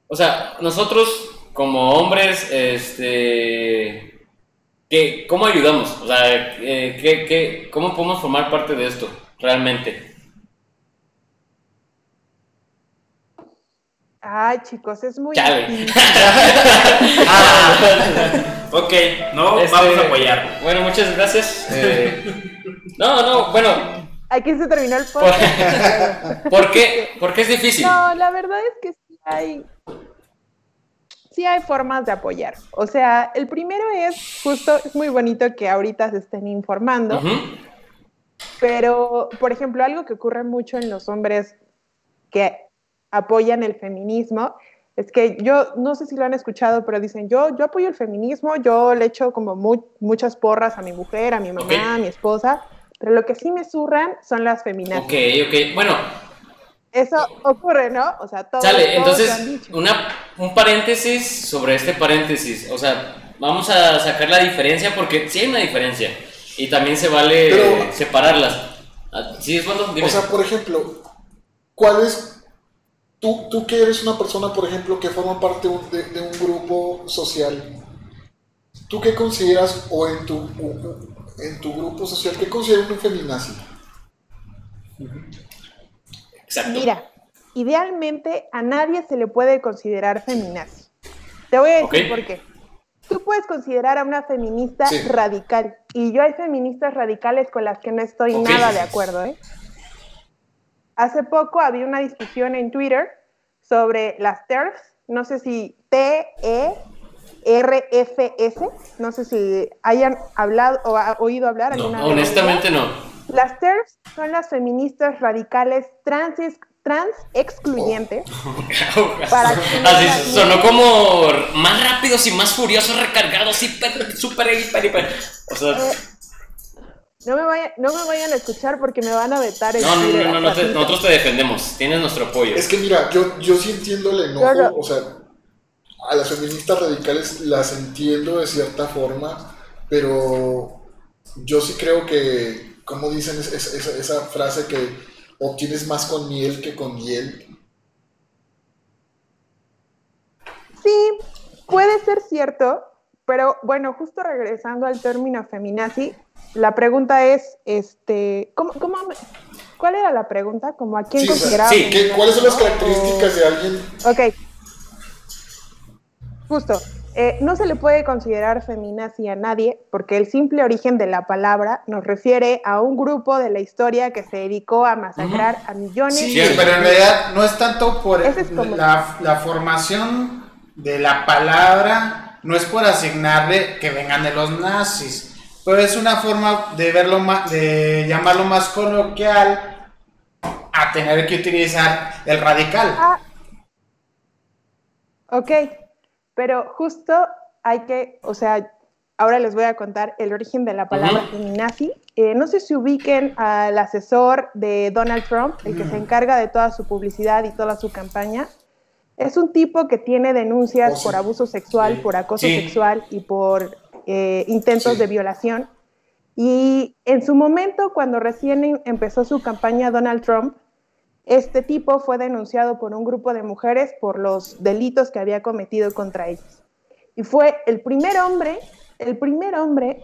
O sea, nosotros como hombres, este. ¿qué, ¿Cómo ayudamos? O sea, eh, ¿qué, qué, ¿cómo podemos formar parte de esto realmente? Ay, chicos, es muy Chale. difícil. Ok, no, Este, vamos a apoyar. Bueno, muchas gracias. Eh, no, no, bueno, Aquí se terminó el podcast. ¿por qué? Porque es difícil. No, la verdad es que sí hay, sí hay formas de apoyar. O sea, el primero es justo, es muy bonito que ahorita se estén informando, Ujú. pero, por ejemplo, algo que ocurre mucho en los hombres que apoyan el feminismo es que yo, no sé si lo han escuchado, pero dicen, yo, yo apoyo el feminismo, yo le echo como mu- muchas porras a mi mujer, a mi mamá, a mi esposa, pero lo que sí me zurran son las feminazis. Ok, ok. Bueno, Eso ocurre, ¿no? O sea, todos, Sale, todos entonces, lo han dicho. una, un paréntesis sobre este paréntesis. O sea, vamos a sacar la diferencia porque sí hay una diferencia. Y también se vale Pero- separarlas. Ah, ¿Sí? Dime. O sea, por ejemplo, ¿cuál es, tú, tú que eres una persona, por ejemplo, que forma parte de, de un grupo social, ¿tú qué consideras, o en tu, en tu grupo social, qué consideras un feminazi? Exacto. Mira, idealmente a nadie se le puede considerar feminazi. Te voy a decir por qué. Tú puedes considerar a una feminista Sí. radical y yo hay feministas radicales con las que no estoy nada de acuerdo. ¿eh? Hace poco había una discusión en Twitter sobre las TERFs, no sé si T-E-R-F-S, no sé si hayan hablado o ha- oído hablar No, alguna vez de Honestamente no. las TERFs son las feministas radicales trans, trans excluyentes. Para no Así sonó como más rápidos y más furiosos, recargados, hiper, super, hiper, hiper. O sea, Eh, no, me vayan, no me vayan a escuchar porque me van a vetar el no, no, no, no, no, te- nosotros te defendemos. Tienes nuestro apoyo. Es que mira, yo, yo sí entiendo el enojo, no. o sea, a las feministas radicales las entiendo de cierta forma, pero yo sí creo que, como dicen es- es- esa, esa frase que obtienes más con miel que con hiel, Sí, puede ser cierto, pero bueno, justo regresando al término feminazi, la pregunta es, este, ¿cómo, cómo ¿cuál era la pregunta? ¿Como a quién Sí, consideraba sí, ¿qué- feminazi, ¿cuáles son las características de alguien? Ok. Justo. eh, no se le puede considerar feminazi a nadie porque el simple origen de la palabra nos refiere a un grupo de la historia que se dedicó a masacrar a millones Sí, Sí, Cierto. pero en realidad no es tanto por Ese es como- la, la formación de la palabra, no es por asignarle que vengan de los nazis, pero es una forma de verlo más, de llamarlo más coloquial a tener que utilizar el radical. Ah, ok, pero justo hay que, o sea, ahora les voy a contar el origen de la palabra feminazi. Eh, no sé si ubiquen al asesor de Donald Trump, el que se encarga de toda su publicidad y toda su campaña. Es un tipo que tiene denuncias Oh, sí. por abuso sexual, Sí. por acoso Sí. sexual y por eh, intentos de violación. Y en su momento, cuando recién em- empezó su campaña Donald Trump, este tipo fue denunciado por un grupo de mujeres por los delitos que había cometido contra ellas. Y fue el primer hombre, el primer hombre,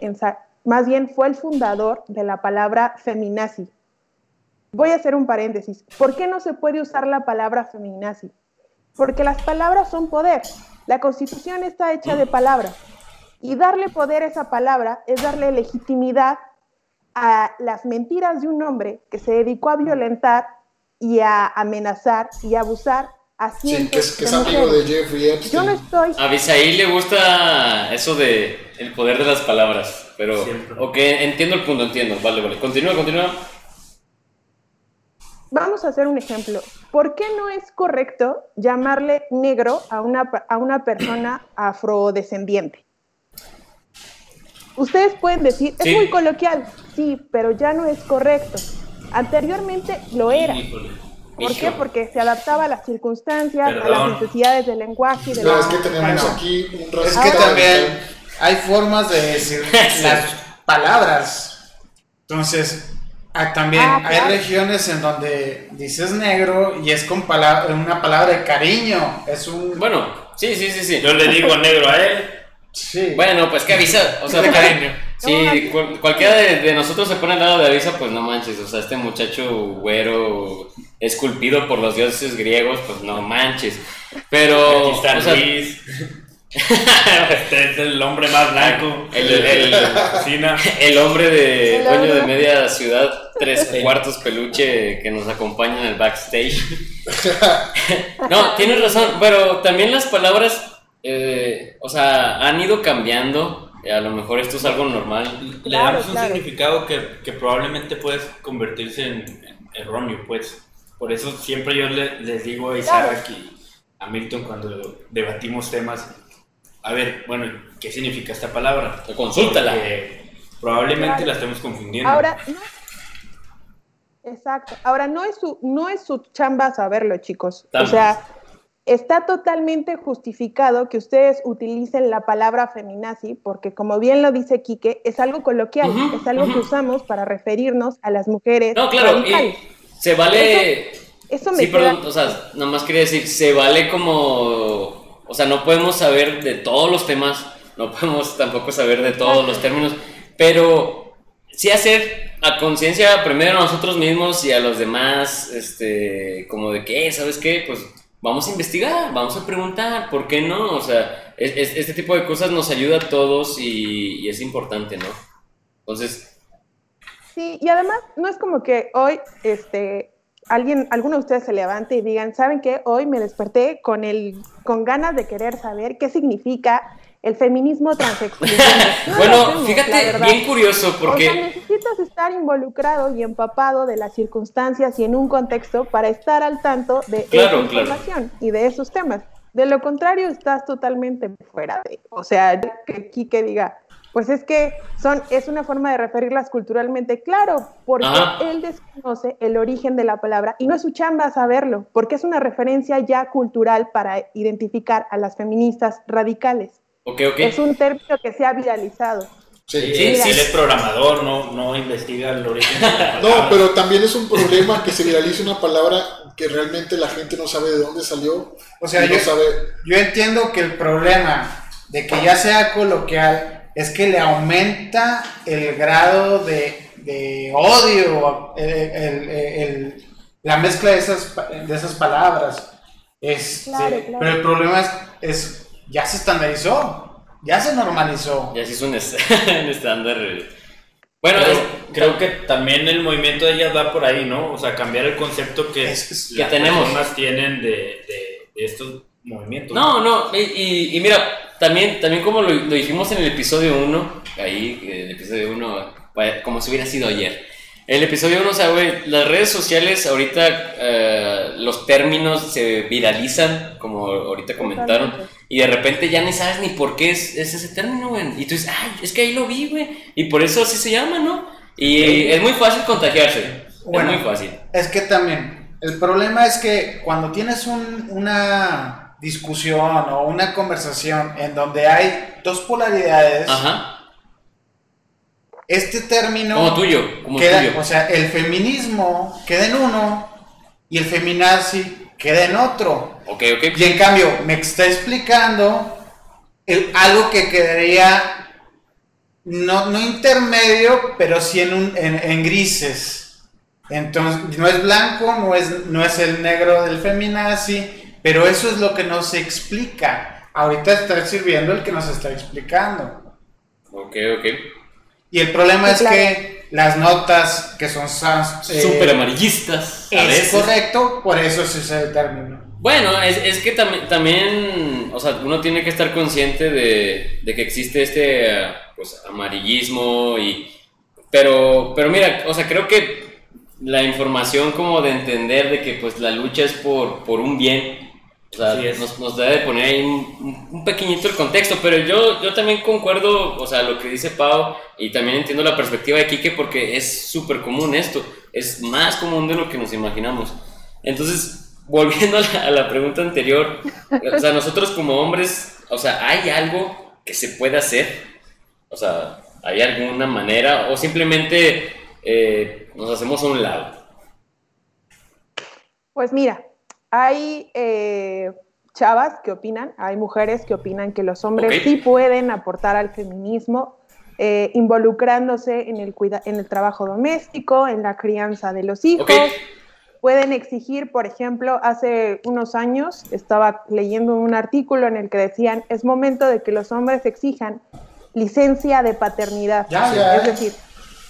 más bien fue el fundador de la palabra feminazi. Voy a hacer un paréntesis. ¿Por qué no se puede usar la palabra feminazi? Porque las palabras son poder. La constitución está hecha de palabras. Y darle poder a esa palabra es darle legitimidad a las mentiras de un hombre que se dedicó a violentar y a amenazar y a abusar a Sí, que es, que es de amigo mujeres. de Jeffrey Epstein. Yo no estoy A Bisaí le gusta eso de el poder de las palabras, pero Siempre. ok, entiendo el punto, entiendo, vale, vale. Continúa, continúa. Vamos a hacer un ejemplo. ¿Por qué no es correcto llamarle negro a una, a una persona afrodescendiente? Ustedes pueden decir, es Sí. muy coloquial, sí, pero ya no es correcto. Anteriormente lo era. ¿Por qué? Porque se adaptaba a las circunstancias, a Perdón. las necesidades del lenguaje y de No, la es que tenemos Bueno. aquí un Es que también hay formas de decir las palabras. Entonces, ah, también Ah, hay claro. regiones en donde dices negro y es con pala- una palabra de cariño. Es un. Bueno, sí, sí, sí, sí. Yo le digo negro a él. Sí. Bueno, pues que avisa, o sea, De cariño. Si cual- cualquiera de, de nosotros se pone al lado de Avisa, pues no manches, o sea, este muchacho güero esculpido por los dioses griegos, pues no manches. Pero, Aquí está o sea, Luis. Este es el hombre más blanco. El- el- cocina. el hombre de El dueño de media ciudad, tres cuartos peluche que nos acompaña en el backstage. No, tienes razón, pero también las palabras, eh, o sea, han ido cambiando. A lo mejor esto es algo normal. Le Claro, damos un claro. significado que, que probablemente puede convertirse en, en erróneo, pues. Por eso siempre yo le- les digo a Isaac y a Milton cuando debatimos temas, a ver, bueno, ¿qué significa esta palabra? Consúltala. Porque probablemente Claro. la estemos confundiendo. Ahora, no. Exacto. Ahora, no es su, no es su chamba saberlo, chicos. O sea, está totalmente justificado que ustedes utilicen la palabra feminazi, porque como bien lo dice Quique, es algo coloquial, es algo que usamos para referirnos a las mujeres No, claro, radicales. y se vale... Eso me Sí, queda- perdón, o sea, nomás quería decir, se vale como... O sea, no podemos saber de todos los temas, no podemos tampoco saber de todos los términos, pero sí hacer a conciencia primero a nosotros mismos y a los demás, este, como de que, ¿sabes qué? Pues vamos a investigar, vamos a preguntar, ¿por qué no? O sea, es- es- este tipo de cosas nos ayuda a todos y, y es importante, ¿no? Entonces, Sí, y además no es como que hoy, este, alguien, alguno de ustedes se levante y digan, ¿saben qué? Hoy me desperté con el, con ganas de querer saber qué significa el feminismo. No lo bueno, hacemos, fíjate, bien curioso, O sea, porque... necesitas estar involucrado y empapado de las circunstancias y en un contexto para estar al tanto de Claro, esa claro. información y de esos temas. De lo contrario, estás totalmente fuera de. O sea, que Quique diga, pues es que son, es una forma de referirlas culturalmente, claro, porque él desconoce el origen de la palabra y no es su chamba saberlo, porque es una referencia ya cultural para identificar a las feministas radicales. Es un término que se ha viralizado. Sí, Sí. Sí, si sí. él es programador, no, no investiga el origen de la No, pero también es un problema que se viralice una palabra que realmente la gente no sabe de dónde salió. O sea, no yo, sabe. yo entiendo que el problema de que ya sea coloquial es que le aumenta el grado de, de odio, el- el- el- la mezcla de esas, pa- de esas palabras. Este, Claro, claro. Pero el problema es, es, ya se estandarizó, ya se normalizó. Ya sí es un, es- un estándar. eh. Bueno, Pero es- creo que también el movimiento de ellas va por ahí, ¿no? O sea, cambiar el concepto que, Es- es- que las tenemos. personas tienen de, de- de estos movimientos. no, no, y, y- y mira, también, también como lo, lo dijimos en el episodio 1, ahí, eh, el episodio 1, como si hubiera sido ayer. El episodio 1, o sea, güey, las redes sociales ahorita, eh, los términos se viralizan, como ahorita comentaron, Totalmente. Y de repente ya ni sabes ni por qué es, es ese término, güey. Y tú dices, ay, es que ahí lo vi, güey, y por eso así se llama, ¿no? Y es muy fácil contagiarse, Bueno. es muy fácil. Es que también, el problema es que cuando tienes un- una discusión o una conversación en donde hay dos polaridades, Ajá, este término como tuyo, como queda, tuyo. o sea, el feminismo queda en uno y el feminazi queda en otro. Ok, ok. Y en cambio, me está explicando el- algo que quedaría no, no intermedio, pero sí en, un, en, en grises. Entonces, no es blanco, no es, no es el negro del feminazi, pero eso es lo que no se explica. Ahorita está sirviendo el que nos está explicando. Ok, ok. Y el problema es claro. que las notas que son eh, Súper amarillistas. A es veces. correcto, por eso se usa el término. Bueno, es, es que también, también, o sea, uno tiene que estar consciente de, de que existe este, pues, amarillismo y... Pero, pero mira, o sea, creo que la información como de entender de que, pues, la lucha es por, por un bien, o sea, es. nos, nos debe de poner ahí un, un- pequeñito el contexto, pero yo, yo también concuerdo, o sea, lo que dice Pau, y también entiendo la perspectiva de Kike porque es súper común esto, es más común de lo que nos imaginamos. Entonces, volviendo a la, a la pregunta anterior, o sea, nosotros como hombres, o sea, ¿hay algo que se pueda hacer? O sea, ¿hay alguna manera? ¿O simplemente eh, nos hacemos a un lado? Pues mira, hay eh, chavas que opinan, hay mujeres que opinan que los hombres sí pueden aportar al feminismo, eh, involucrándose en el, cuida en el trabajo doméstico, en la crianza de los hijos. Ok. Pueden exigir, por ejemplo, hace unos años estaba leyendo un artículo en el que decían, es momento de que los hombres exijan licencia de paternidad. Ya, ya. Es decir,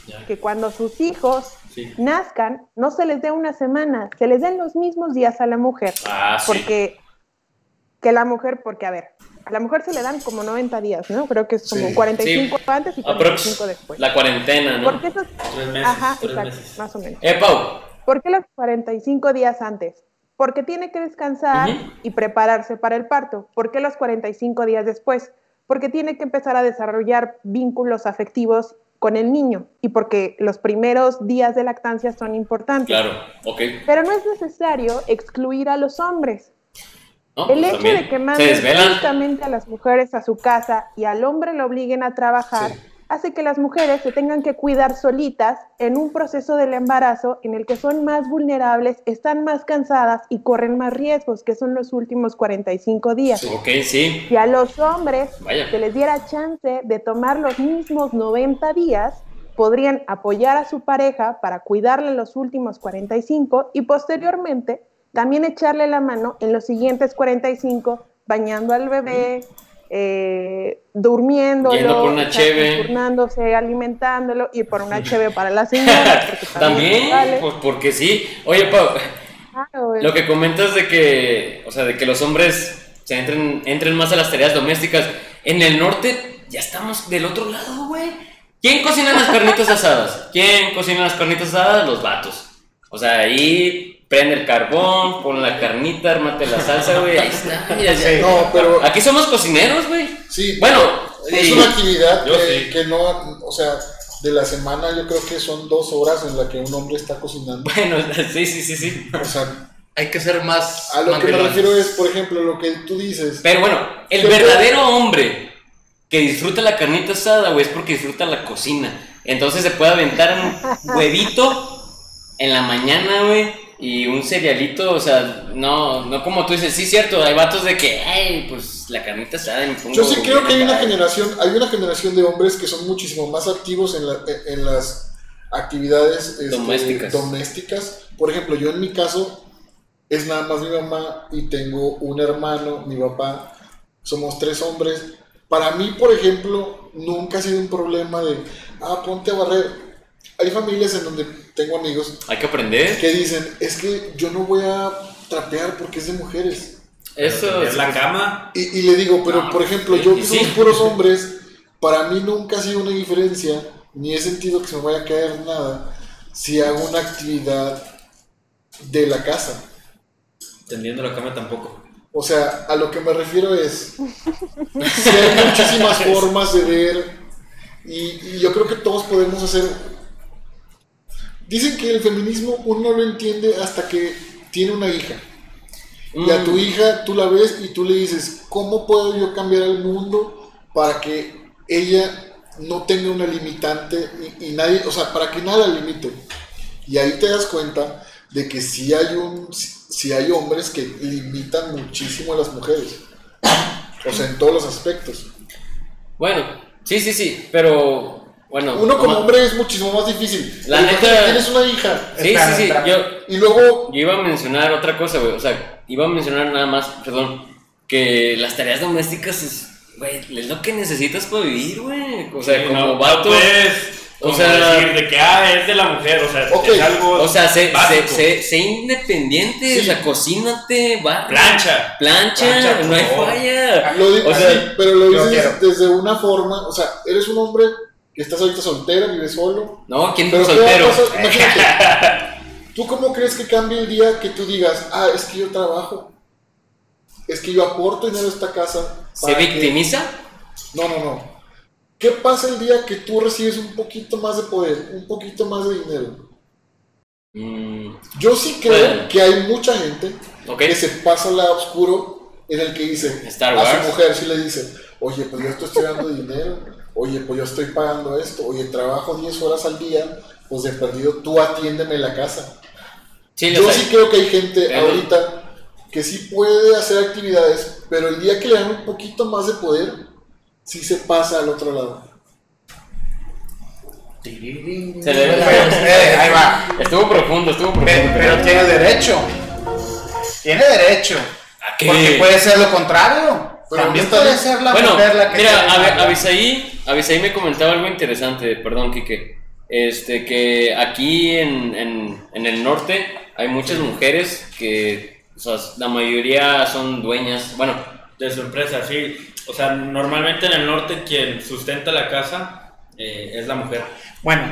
Ya. que cuando sus hijos Sí. nazcan, no se les dé una semana, se les den los mismos días a la mujer. Ah, sí. Porque que la mujer, porque a ver, a la mujer se le dan como 90 días, ¿no? Creo que es como Sí. 45 antes y Aprox, 45 después. la cuarentena, ¿no? Porque esos, Tres meses. ajá, tres exacto, meses. más o menos. Eh, Pau, ¿Por qué los 45 días antes? Porque tiene que descansar y prepararse para el parto. ¿Por qué los 45 días después? Porque tiene que empezar a desarrollar vínculos afectivos con el niño y porque los primeros días de lactancia son importantes. claro, ok. Pero no es necesario excluir a los hombres. ¿no? El Pues hecho de que manden desvelan. justamente a las mujeres a su casa y al hombre lo obliguen a trabajar Sí. Hace que las mujeres se tengan que cuidar solitas en un proceso del embarazo en el que son más vulnerables, están más cansadas y corren más riesgos, que son los últimos 45 días. Ok, sí. Si a los hombres Vaya. se les diera chance de tomar los mismos 90 días, podrían apoyar a su pareja para cuidarle los últimos 45 y posteriormente también echarle la mano en los siguientes 45, bañando al bebé, eh, durmiéndolo, Yendo por una cheve. turnándose, alimentándolo y por una cheve para la señora. También, pues porque sí. Oye, Pau, Claro, lo que comentas de que, o sea, de que los hombres se entren, entren más a las tareas domésticas. En el norte ya estamos del otro lado, güey. ¿Quién cocina las carnitas asadas? ¿Quién cocina las carnitas asadas? Los vatos. O sea, ahí prende el carbón, pon la carnita, armate la salsa, güey. Ahí está. ya- ya. No, pero Aquí somos cocineros, güey. sí. Bueno, Es una actividad que, sí. que no, o sea, de la semana yo creo que son dos horas en la que un hombre está cocinando. bueno, sí, sí, sí, sí. O sea, Hay que ser más. a lo que me refiero es, por ejemplo, lo que tú dices. Pero bueno, el verdadero hombre que disfruta la carnita asada, güey, es porque disfruta la cocina. Entonces se puede aventar un huevito en la mañana, güey, y un cerealito, o sea, no, no como tú dices, sí, cierto, hay vatos de que, ay, pues la carnita me pongo Yo sí creo que hay una ay". generación, hay una generación de hombres que son muchísimo más activos en, la- en las actividades este, Domésticas. domésticas. Por ejemplo, yo en mi caso es nada más mi mamá y tengo un hermano, mi papá, somos tres hombres. Para mí, por ejemplo, nunca ha sido un problema de, ah, ponte a barrer. Hay familias en donde tengo amigos Hay que aprender. que dicen, es que yo no voy a trapear porque es de mujeres. Eso es la cama. Y, y le digo, pero No, por ejemplo, yo que sí. somos puros hombres, para mí nunca ha sido una diferencia, ni he sentido que se me vaya a caer nada, si hago una actividad de la casa. Tendiendo la cama tampoco. O sea, a lo que me refiero es, si hay muchísimas formas de ver, y, y yo creo que todos podemos hacer... Dicen que el feminismo uno no lo entiende hasta que tiene una hija. Y a tu Mm, hija tú la ves y tú le dices, ¿cómo puedo yo cambiar el mundo para que ella no tenga una limitante y, y nadie, o sea, para que nada la limite? Y ahí te das cuenta de que sí hay un, sí hay hombres que limitan muchísimo a las mujeres. O sea, en todos los aspectos. Bueno, sí, sí, sí, pero bueno. Uno como como- hombre es muchísimo más difícil. La neta- Tienes una hija Sí, Espera, sí, sí, yo, y luego Yo iba a mencionar otra cosa, güey. O sea, iba a mencionar nada más, perdón, que las tareas domésticas es, güey, es lo que necesitas para vivir, güey. O sea, Sí, como no, vato. no puedes o sea- decir de que ah, es de la mujer, o sea, es algo o sea, sé, sé, sé- sé independiente, Sí. o sea, cocínate, va. plancha. Plancha, no hay favor. falla. Lo digo O sea, sí, pero lo dices desde una forma, o sea, eres un hombre que estás ahorita soltero, vives solo. No, ¿quién es ¿qué va a soltero? Imagínate, ¿tú cómo crees que cambie el día que tú digas, ah, es que yo trabajo, es que yo aporto dinero a esta casa? ¿Se para que-" victimiza? No, no, no. ¿Qué pasa el día que tú recibes un poquito más de poder, un poquito más de dinero? Mm, Yo sí creo Bueno. que hay mucha gente que se pasa al lado oscuro en el que dice Star a su mujer, sí le dice, oye, pues yo estoy estudiando dinero, oye, pues yo estoy pagando esto, oye, trabajo 10 horas al día, pues de perdido tú atiéndeme la casa. Sí, Yo sé. sí creo que hay gente Pero- ahorita que sí puede hacer actividades, pero el día que le dan un poquito más de poder, sí se pasa al otro lado. Se le- Pues, eh, ahí va. Estuvo profundo, estuvo profundo. Pero, pero tiene derecho. Tiene derecho. ¿A qué? Porque puede ser lo contrario. Pero También puede ser la bueno, mujer la que mira. Abisaí, Abisaí me comentaba algo interesante, perdón, Quique. Este, que aquí en, en, en el norte hay muchas mujeres que, o sea, la mayoría son dueñas, bueno, De su empresa, sí. O sea, normalmente en el norte quien sustenta la casa eh, es la mujer. Bueno,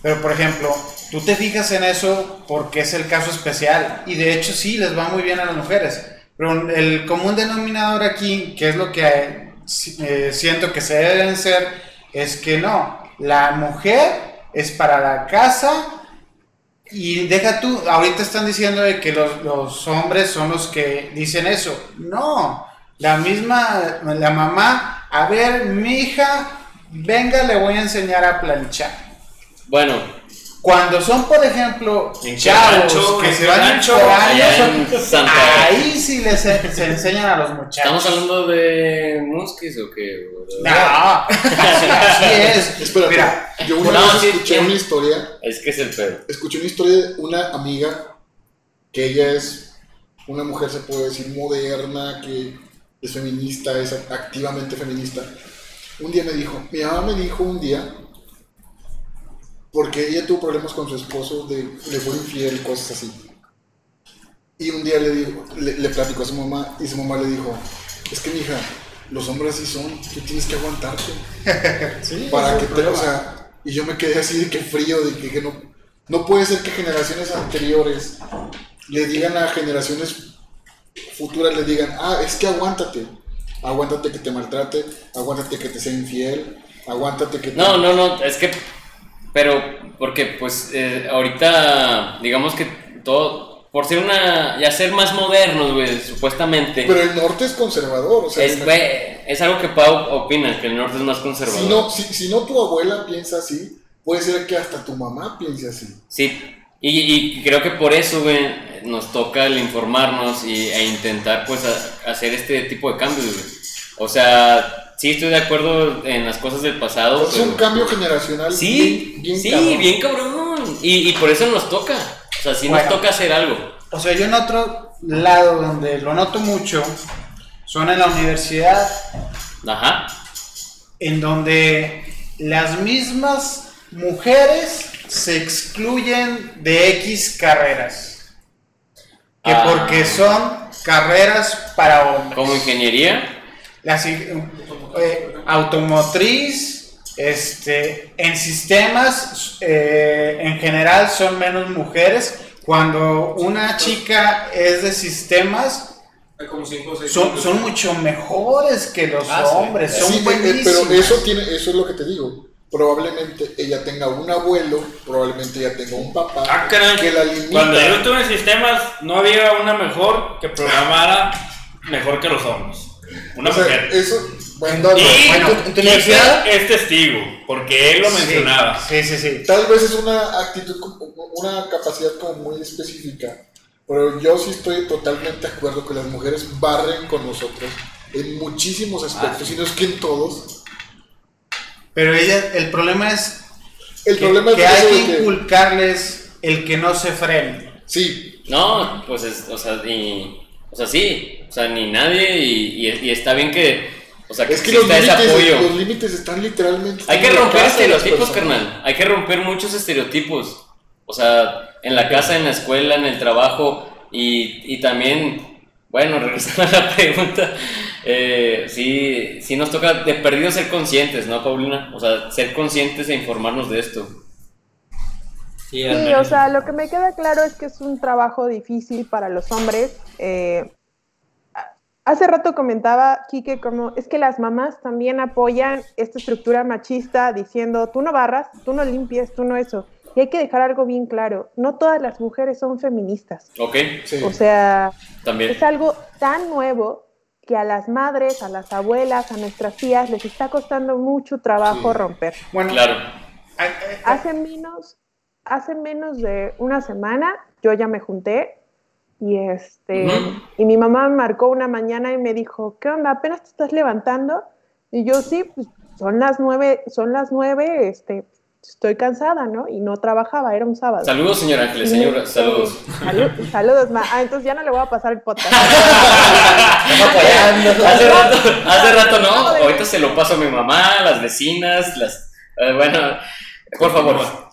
pero por ejemplo, tú te fijas en eso porque es el caso especial y de hecho sí les va muy bien a las mujeres. Pero el común denominador aquí, que es lo que eh, eh, siento que se deben ser, es que no, la mujer es para la casa Y deja tú, ahorita están diciendo de que los, los hombres son los que dicen eso. No, la misma, la mamá, a ver, mi hija, venga, le voy a enseñar a planchar. Bueno, Cuando son, por ejemplo, ¿En chavos rancho? que ¿En se van rancho? por allá años, en Santa ahí sí les se, se enseñan a los muchachos. ¿estamos hablando de Muskis o qué? No, así, así es. Espera, Mira, yo una no, vez sí, escuché sí. una historia, Es que es el pedo. escuché una historia de una amiga que ella es una mujer, se puede decir, moderna, que es feminista, es activamente feminista. Un día me dijo, mi mamá me dijo un día, porque ella tuvo problemas con su esposo, de, le fue infiel y cosas así. Y un día le, dijo, le, le platicó a su mamá y su mamá le dijo, es que mija, los hombres así son, tú tienes que aguantarte. para que te, o sea, y yo me quedé así de que frío, de que, que no, no puede ser que generaciones anteriores le digan a generaciones futuras, le digan, ah, es que aguántate, aguántate que te maltrate, aguántate que te sea infiel, aguántate que te... No, no, no, es que, pero, porque pues eh, ahorita, digamos que todo, por ser una, ya ser más modernos, güey, supuestamente, Pero el norte es conservador, o sea, es, güey, es algo que Pau opina, que el norte es más conservador. si no, si, si no tu abuela piensa así, puede ser que hasta tu mamá piense así. Sí, y, y creo que por eso, güey, nos toca el informarnos y, e intentar, pues, a- hacer este tipo de cambios, güey. O sea, sí estoy de acuerdo en las cosas del pasado. es un cambio generacional Sí, bien, bien sí, cabrón. bien cabrón. Y, y por eso nos toca. O sea, sí Bueno. nos toca hacer algo. O sea, yo en otro lado donde lo noto mucho son en la universidad, Ajá. en donde las mismas mujeres se excluyen de X carreras. Que Ah. porque son carreras para hombres. Como ingeniería. La si- eh, automotriz, este, en sistemas eh, en general son menos mujeres. Cuando una chica es de sistemas, Hay como 5 o 6 son, son mucho mejores que los Ah, sí. hombres, son Sí, eh, eh, buenísimas. pero eso tiene, eso es lo que te digo. Probablemente ella tenga un abuelo, probablemente ella tenga un papá Ah, caray. que la limita. Cuando yo estuve en sistemas, no había una mejor que programara mejor que los hombres. Una O sea, mujer. Y Bueno, en tu universidad, es testigo, porque él lo mencionaba. Sí, sí, sí. tal vez es una actitud, una capacidad como muy específica. Pero yo sí estoy totalmente de acuerdo que las mujeres barren con nosotros en muchísimos aspectos, Ah, y no es que en todos. Pero ella, el problema es El que, problema que es hay que de que- inculcarles el que no se frene. Sí, No, pues es, o sea, y, o sea, sí, o sea, ni nadie y, y- y está bien que, o sea, que, es que los límites, apoyo. los límites están literalmente... Hay que romper estereotipos, carnal. Hay que romper muchos estereotipos. O sea, en la casa, en la escuela, en el trabajo y, y también, bueno, regresando a la pregunta, eh, sí, sí nos toca de perdido ser conscientes, ¿no, Paulina? O sea, ser conscientes e informarnos de esto. Sí, Sí, o sea, lo que me queda claro es que es un trabajo difícil para los hombres. Eh, hace rato comentaba Quique como es que las mamás también apoyan esta estructura machista diciendo tú no barras, tú no limpies, tú no eso. Y hay que dejar algo bien claro, no todas las mujeres son feministas. ¿Ok? Sí. O sea, También. es algo tan nuevo que a las madres, a las abuelas, a nuestras tías les está costando mucho trabajo Sí. romper. Bueno, Claro. Hace menos, hace menos de una semana yo ya me junté y este y mi mamá me marcó una mañana y me dijo, ¿qué onda? ¿Apenas te estás levantando? Y yo sí, pues son las nueve, son las nueve, este, estoy cansada, ¿no? Y no trabajaba, era un sábado. Saludos, señor Ángeles, señora, saludos. "Salud- saludos, ma. Ah, entonces ya no le voy a pasar el podcast. Hace rato, hace rato no, ahorita se lo paso a mi mamá, las vecinas, las... eh, bueno, por favor.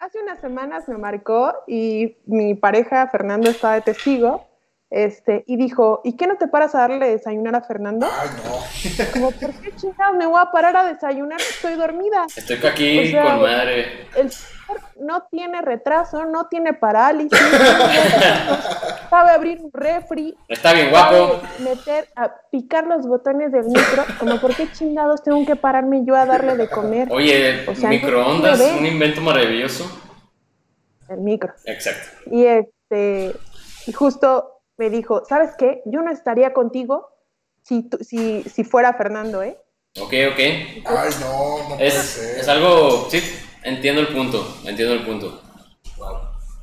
Hace unas semanas me marcó y mi pareja Fernando estaba de testigo, este, y dijo, ¿y qué no te paras a darle de desayunar a Fernando? Ay, no. Como, ¿por qué chingados me voy a parar a desayunar? Estoy dormida. Estoy aquí O sea, con madre. El señor no tiene retraso, no tiene parálisis, sabe abrir un refri, Está bien guapo. sabe meter, a picar los botones del micro, como, ¿por qué chingados tengo que pararme yo a darle de comer? Oye, O sea, microondas, un invento maravilloso. el micro. Exacto. Y este, y justo me dijo, ¿sabes qué? Yo no estaría contigo si, tú- si, si fuera Fernando, ¿eh? Ok, ok. Ay, no, no puede Es, ser. es algo, sí, entiendo el punto, entiendo el punto.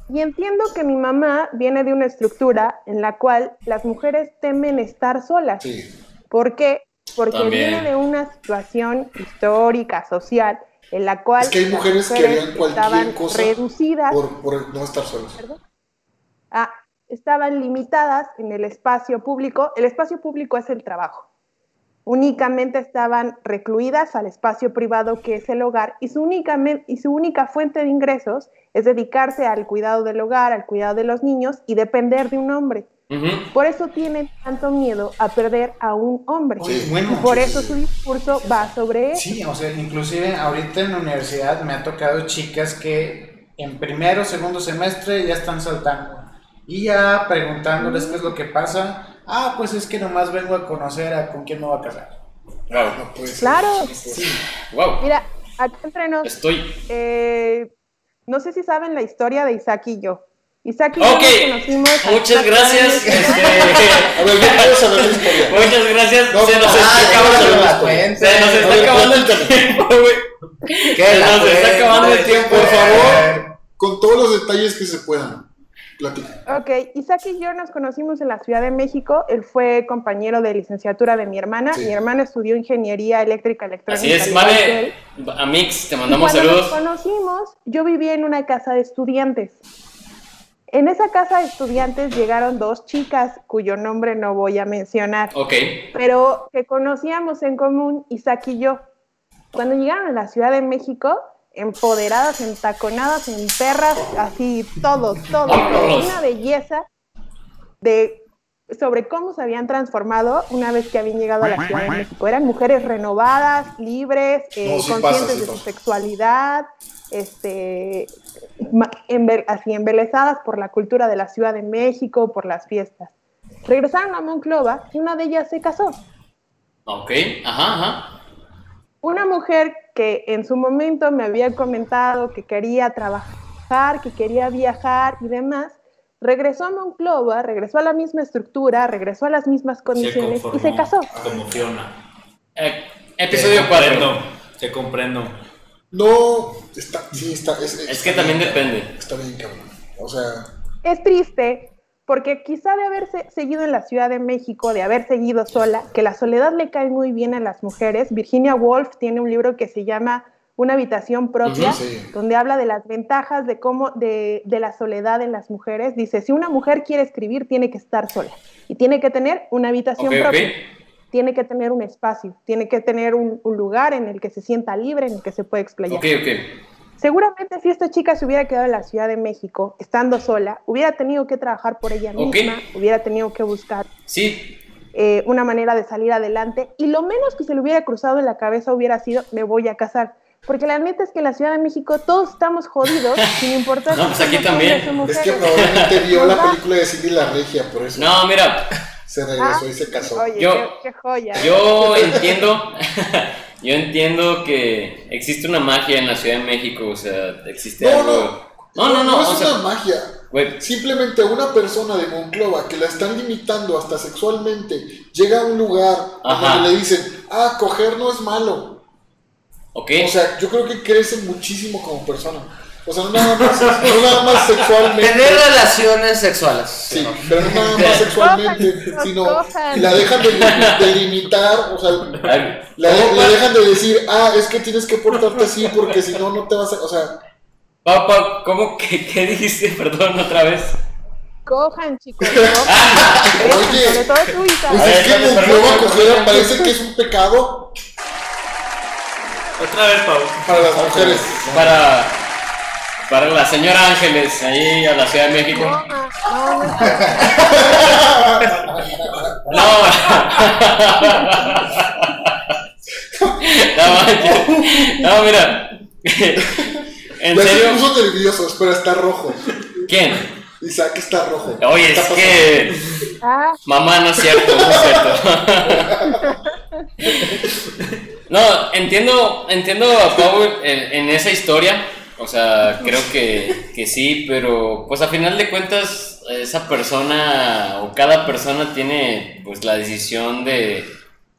Y entiendo que mi mamá viene de una estructura en la cual las mujeres temen estar solas. Sí. ¿Por qué? Porque También. viene de una situación histórica, social, en la cual Es que hay mujeres que harían cualquier estaban cosa reducidas, Por, por no estar solos. a- estaban limitadas en el espacio público. El espacio público es el trabajo. Únicamente estaban recluidas al espacio privado que es el hogar y su, únicamente, y su única fuente de ingresos es dedicarse al cuidado del hogar, al cuidado de los niños y depender de un hombre. Ujú. Por eso tienen tanto miedo a perder a un hombre. Sí. Bueno, y por sí, eso su discurso va sobre eso. Sí, o sea, inclusive ahorita en la universidad me ha tocado chicas que en primero o segundo semestre ya están saltando. Y ya preguntándoles qué es lo que pasa. Ah, pues es que nomás vengo a conocer a con quién me voy a casar. Wow. No puede ser. Claro. Sí. Wow. Mira, acá entre nos, Estoy. eh, no sé si saben la historia de Isaac y yo. Isaac y Ok. yo nos conocimos. Muchas gracias. este, la muchas gracias. No, se nos no, está ah, acabando no, cuente. Se nos está acabando el tiempo, güey. ¿Qué Se la nos está acabando el tiempo, Por favor, con todos los detalles que se puedan. Platica. Ok, Isaac y yo nos conocimos en la Ciudad de México. Él fue compañero de licenciatura de mi hermana. Sí. Mi hermana estudió ingeniería eléctrica electrónica. Así es. Vale. A Mix, te Y mandamos cuando nos saludos. conocimos, yo vivía en una casa de estudiantes. En esa casa de estudiantes llegaron dos chicas cuyo nombre no voy a mencionar, Ok. pero que conocíamos en común Isaac y yo. Cuando llegaron a la Ciudad de México, empoderadas, entaconadas, en perras, así todo, todo, Vámonos. una belleza de sobre cómo se habían transformado una vez que habían llegado a la Ciudad de México. Eran mujeres renovadas, libres, eh, No, sí conscientes pasa, sí de su sexualidad, este, embe- así embelezadas por la cultura de la Ciudad de México, por las fiestas. Regresaron a Monclova y una de ellas se casó. Ok. Ajá, ajá. Una mujer que en su momento me había comentado que quería trabajar, que quería viajar y demás, regresó a Monclova, regresó a la misma estructura, regresó a las mismas Se condiciones y se casó. Como Fiona. Eh, episodio Te 4. comprendo, Te comprendo. No, está, sí, está. Es, Es que también bien, depende. Está bien, cabrón. O sea, Es triste porque quizá de haberse seguido en la Ciudad de México, de haber seguido sola, que la soledad le cae muy bien a las mujeres. Virginia Woolf tiene un libro que se llama Una habitación propia, sí. donde habla de las ventajas de cómo de, de la soledad en las mujeres. Dice, si una mujer quiere escribir, tiene que estar sola y tiene que tener una habitación propia. Tiene que tener un espacio, tiene que tener un, un lugar en el que se sienta libre, en el que se puede explayar. Ok, ok. Seguramente si esta chica se hubiera quedado en la Ciudad de México, estando sola, hubiera tenido que trabajar por ella misma, hubiera tenido que buscar Sí, eh, una manera de salir adelante y lo menos que se le hubiera cruzado en la cabeza hubiera sido me voy a casar. Porque la neta es que en la Ciudad de México todos estamos jodidos, sin importar No, si pues aquí también. es que probablemente vio la película de Cindy la Regia, por eso no, mira, se regresó Ah, y se casó. Oye, Yo- qué, qué joya. yo entiendo, yo entiendo que existe una magia en la Ciudad de México, o sea, existe No, algo... no, No, no, no, es o sea, una magia. Simplemente una persona de Monclova que la están limitando hasta sexualmente llega a un lugar Ajá. donde le dicen, ah, coger no es malo. ok, O sea, yo creo que crece muchísimo como persona. O sea, no nada más, no nada más sexualmente. Tener relaciones sexuales. Sí, pero no nada más sexualmente, Cojan, sino la dejan de, de limitar, o sea, la, la dejan de decir, ah, es que tienes que portarte así porque si no, no te vas a. O sea, Papá, ¿cómo que qué dijiste? Perdón, otra vez. Cojan, chicos, cojan. Oye, Sobre todo pues A es que Monclova perdón, coger parece que es un pecado Otra vez, Pau. para las mujeres. Para, para la señora Ángeles, ahí a la Ciudad de México. No, no, no. No. no, mira. ¿En Ya se serio? puso nervioso, espera, está rojo. ¿Quién? Isaac está rojo. Oye, ¿Qué es está pasando? Eh, que. Ah, Mamá, no es cierto, no es cierto. No, entiendo, entiendo a Pau en, en esa historia, O sea, creo que, que sí, pero pues a final de cuentas esa persona o cada persona tiene pues la decisión de,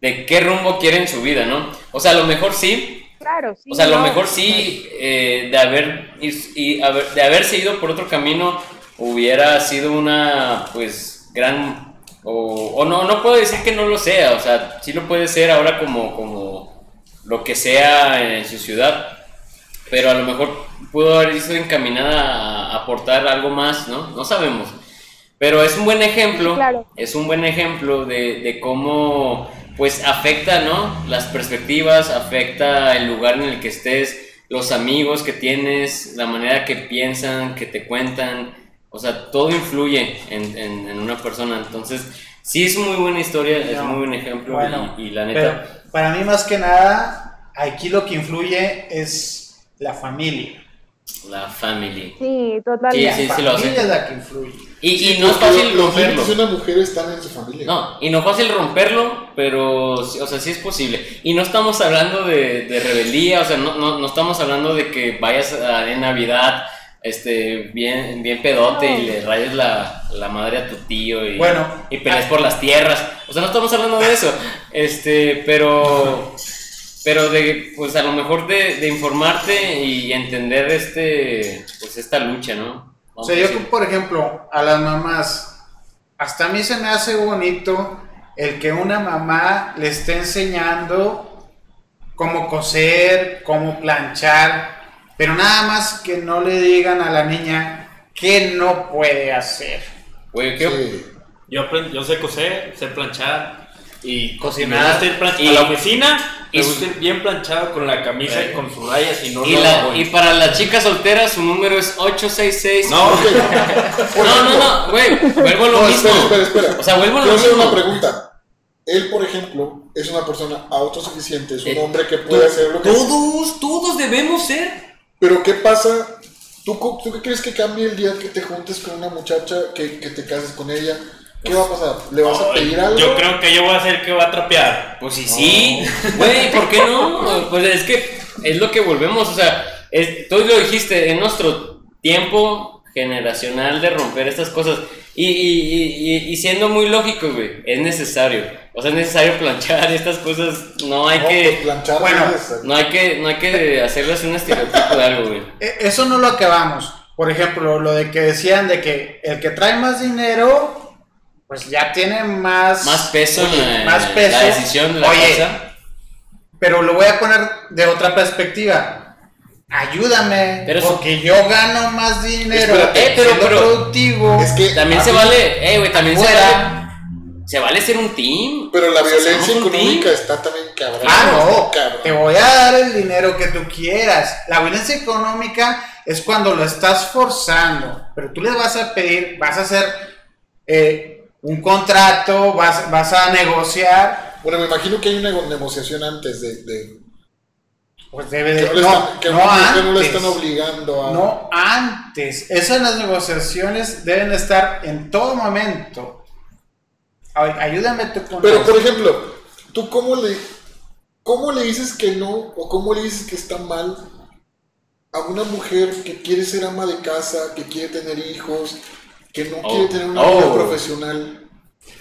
de qué rumbo quiere en su vida, ¿no? O sea, a lo mejor sí, Claro, sí. o sea, a lo no, mejor sí eh, de haber y, y haber- de haberse ido por otro camino hubiera sido una pues gran o, o no no puedo decir que no lo sea, o sea, sí lo puede ser ahora como como lo que sea en su ciudad, pero a lo mejor pudo haber sido encaminada a aportar algo más, ¿no? No sabemos. Pero es un buen ejemplo, Claro. es un buen ejemplo de, de cómo pues afecta, ¿no? Las perspectivas, afecta el lugar en el que estés, los amigos que tienes, la manera que piensan, que te cuentan, o sea, todo influye en, en- en una persona. Entonces, sí es muy buena historia, es No. muy buen ejemplo Bueno, y, y la Pero neta... para mí más que nada, aquí lo que influye es la familia. La family. Sí, totalmente. Sí, la sí, lo familia sé. es la que influye. Y, y no es fácil Los romperlo. de una mujer están en su familia. No, y no fácil romperlo, pero, sí, o sea, sí es posible. Y no estamos hablando de, de rebeldía, o sea, no, no, no estamos hablando de que vayas a- en Navidad este, bien, bien pedote y le rayes la, la madre a tu tío y, Bueno. y pelees por las tierras. O sea, no estamos hablando de eso. Este, pero, pero de, pues a lo mejor de, de informarte y entender este, pues esta lucha, ¿no? O Vamos sea, a yo, por ejemplo, a las mamás, hasta a mí se me hace bonito el que una mamá le esté enseñando cómo coser, cómo planchar, pero nada más que no le digan a la niña qué no puede hacer. Güey, ¿qué- Sí. Yo, yo sé coser, sé planchar y Cocinar. Me gusta ir plan- Y- a la oficina, y me su- gusta ir bien planchado con la camisa y con sus rayas y no Y, lo la- y para las chicas solteras su número es 866. No, Ok. Por no, no, no, güey, vuelvo a lo No, mismo. espera, espera, espera. O sea, vuelvo a lo Quiero hacer mismo. una pregunta. Él, por ejemplo, es una persona autosuficiente, es un Eh, hombre que puede hacer lo que... Todos, todos debemos ser. Pero ¿qué pasa? ¿Tú, ¿Tú qué crees que cambie el día que te juntes con una muchacha, que, que te cases con ella? ¿Qué va a pasar? ¿Le vas a pedir algo? yo creo que yo voy a hacer que va a trapear. Pues sí, sí. Güey, ¿por qué no? Pues es que es lo que volvemos. O sea, es- tú lo dijiste, en nuestro tiempo generacional de romper estas cosas. Y, y, y, y- y siendo muy lógico, güey, es necesario. O sea, es necesario planchar estas cosas. No hay No, pues, que. planchar Bueno, No hay que, no hay que hacerles un estereotipo de algo, güey. E- Eso no lo acabamos. Por ejemplo, lo de que decían de que el que trae más dinero, pues ya tiene más... Más peso Oye, en la, más peso. la decisión de la Oye. Pero lo voy a poner de otra perspectiva. Ayúdame, Pero eso- porque yo gano más dinero. Espérate, eh, pero- pero- productivo. Es que También se vale, eh, güey, también se vale. Se vale ser un team. Pero la O sea, violencia económica está también cabrón. Ah, no, Cabrón. te voy a dar el dinero que tú quieras. La violencia económica es cuando lo estás forzando, pero tú le vas a pedir, vas a hacer eh, un contrato, vas, vas a negociar, Bueno, me imagino que hay una negociación antes de... de- pues debe que de... no, No, están, que no no le antes. están obligando a... No antes. Esas las negociaciones deben estar en todo momento. Ay, ayúdame tú con Pero, eso. por ejemplo, ¿tú cómo le, cómo le dices que no o cómo le dices que está mal a una mujer que quiere ser ama de casa, que quiere tener hijos, que no Oh. quiere tener una Oh. vida profesional?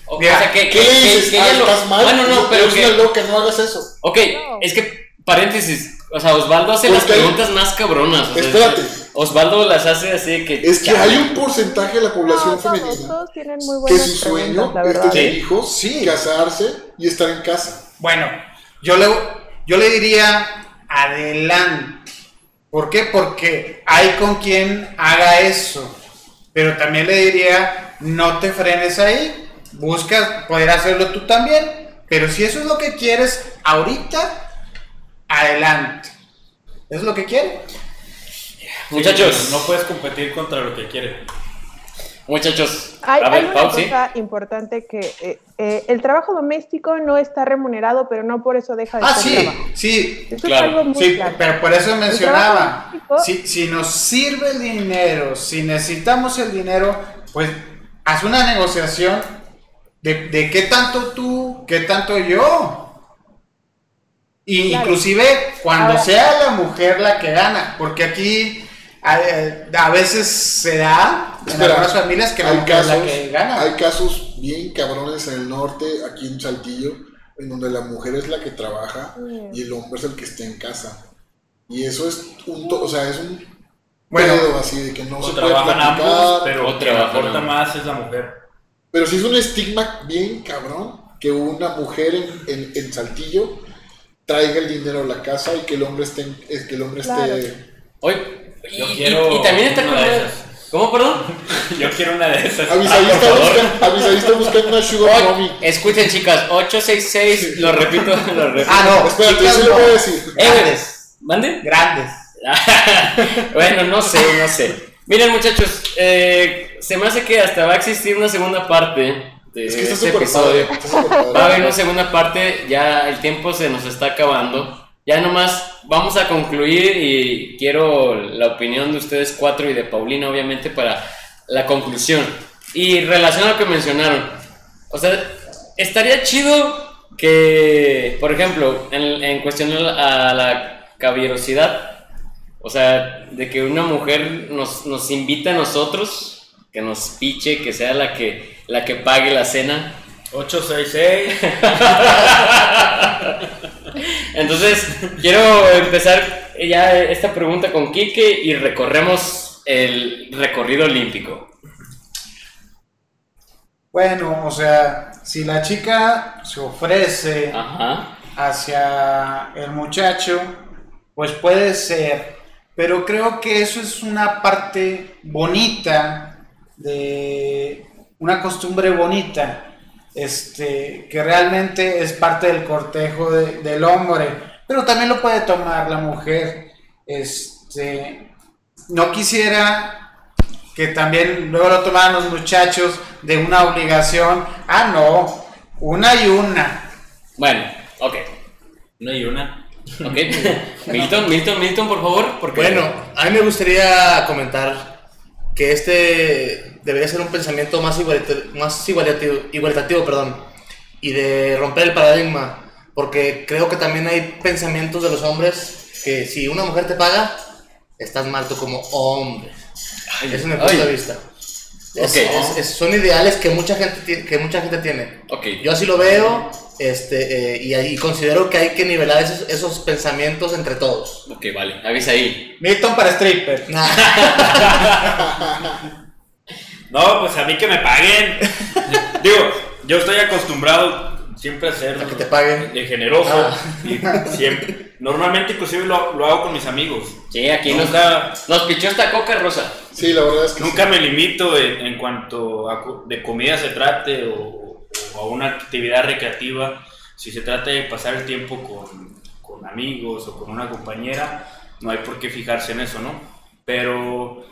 O, Mira, o sea, que, ¿Qué que- que- dices? que Ah, ella lo- ¿Estás mal? Bueno, no, pero que. una loca, no hagas eso. Ok, No. es que, paréntesis, o sea, Osvaldo hace las preguntas más cabronas. o sea, Espérate. Osvaldo las hace así de que. Es que chale. hay un porcentaje de la población No, todos, femenina todos tienen muy que su sueño es tener Sí. hijos, Sí. casarse y estar en casa. Bueno, yo le, yo le diría adelante. ¿Por qué? Porque hay con quien haga eso. Pero también le diría, no te frenes ahí. Busca poder hacerlo tú también. Pero si eso es lo que quieres ahorita, adelante. ¿Es lo que quiere? Muchachos, no puedes competir contra lo que quieres. Muchachos. Hay, a hay ver, una Pau, ¿sí? cosa importante que eh, eh, el trabajo doméstico no está remunerado, pero no por eso deja de Ah, ser sí, trabajo. sí. Eso Claro. es algo muy Sí, claro. pero por eso mencionaba, doméstico- si, si nos sirve el dinero, si necesitamos el dinero, pues haz una negociación de, de qué tanto tú, qué tanto yo. Y Claro. inclusive cuando Ahora- sea la mujer la que gana, porque aquí a, a veces se da en Espera, algunas familias que la hay casos, la que gana. hay casos bien cabrones en el norte, aquí en Saltillo, en donde la mujer es la que trabaja Mm. y el hombre es el que está en casa. Y eso es un, to- o sea, es un Bueno, pedo así de que no se puede platicar. ambos, pero o quien aporta más es la mujer. Pero sí es un estigma bien cabrón que una mujer en, en- en Saltillo traiga el dinero a la casa y que el hombre esté, que el hombre Claro. esté Oye, y, Yo y- quiero y también está una con... de esas. ¿Cómo, perdón? Yo quiero una de esas. Ah, por está favor. buscando, una sugar Oye, mommy. escuchen, chicas, 866, lo repito, lo repito. ah, no, Espérate, le no. voy a decir. Eh, Grandes, ¿Mande? grandes. bueno, no sé, no sé. Miren, muchachos, eh, se me hace que hasta va a existir una segunda parte de Es que está este episodio. padre. Va a haber una segunda parte, ya el tiempo se nos está acabando. Ya nomás vamos a concluir y quiero la opinión de ustedes cuatro y de Paulina, obviamente, para la conclusión. Y relación a lo que mencionaron. O sea, estaría chido que, por ejemplo, en, en cuestión a la, caballerosidad, o sea, de que una mujer nos, nos invita a nosotros, que nos piche, que sea la que, la que pague la cena. 866. Entonces, quiero empezar ya esta pregunta con Quique y recorremos el recorrido olímpico. Bueno, o sea, si la chica se ofrece Ajá. hacia el muchacho, pues puede ser, pero creo que eso es una parte bonita de una costumbre bonita, este, que realmente es parte del cortejo de- del hombre, pero también lo puede tomar la mujer. Este, no quisiera que también luego lo tomaran los muchachos de una obligación. Ah, no, una y una. Bueno, ok. Una y una. Ok. Milton, Milton, Milton, por favor. Porque Bueno, a mí me gustaría comentar que este debería ser un pensamiento más igualitativo, más igualitativo, igualitativo, perdón, y de romper el paradigma, porque creo que también hay pensamientos de los hombres que si una mujer te paga, estás mal tú como hombre. Ese es mi punto ay. de vista. Es- Ok. es- es- son ideales que mucha gente tiene, que mucha gente tiene. Ok. Yo así lo veo, este, eh, y, ahí considero que hay que nivelar esos, esos pensamientos entre todos. Ok, vale. Avisa ahí. Milton para stripper. No, pues a mí que me paguen. Digo, yo estoy acostumbrado siempre a ser A que te paguen. de generoso. Ah. Y siempre. Normalmente, inclusive lo, lo hago con mis amigos. Sí, aquí nos, Nunca, nos pichó esta coca rosa. Sí, la verdad es que nunca me limito en, en cuanto a de comida se trate o, o a una actividad recreativa. Si se trata de pasar el tiempo con, con amigos o con una compañera, no hay por qué fijarse en eso, ¿no? Pero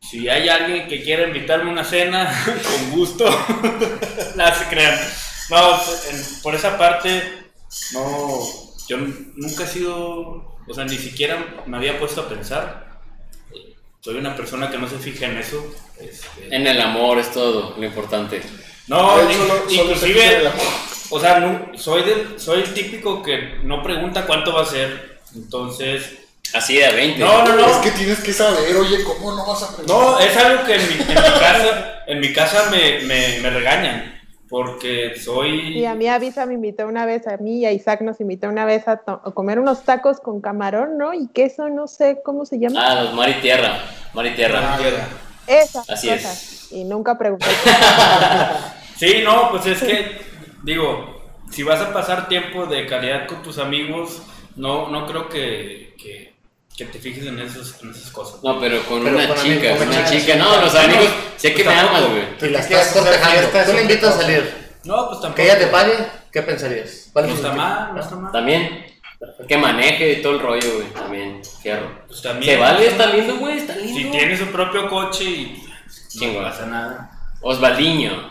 si hay alguien que quiera invitarme a una cena, con gusto, nada se crean. No, en- por esa parte, no, yo nunca he sido, o sea, ni siquiera me había puesto a pensar. Soy una persona que no se fija en eso. este, En el amor es todo lo importante. no, hecho, inclusive, o sea, no- soy, del, soy el típico que no pregunta cuánto va a ser. Entonces, Así de 20. no, no, no. Es que tienes que saber, oye, ¿cómo no vas a preguntar? No, es algo que en mi, en mi casa, en mi casa me, me, me regañan. Porque soy. Y a mí Avisa me invitó una vez, a mí y a Isaac nos invitó una vez a, to- a comer unos tacos con camarón, ¿no? Y queso, no sé cómo se llama. Ah, los mar y tierra. Mar y tierra. Ah, ya. Esas así cosas. Y nunca pregunté. Sí, no, pues es que, digo, si vas a pasar tiempo de calidad con tus amigos, no, no creo que, que, que te fijes en, esos, en esas cosas. No, pero con Pero una con chica, amigos, con una una chica. chica. No, los amigos, sé que me Pues amas, güey. Si la ¿Qué estás cortejando, tú le invitas a salir, No, pues tampoco. que ella te pague, ¿qué pensarías? ¿Cuál No es está mal, no está mal. También. Que maneje y todo el rollo, güey. También. Fierro. Pues también. Se vale, está lindo, güey. Está lindo. Si tiene su propio coche y Chingón. no pasa nada. Osvaldiño.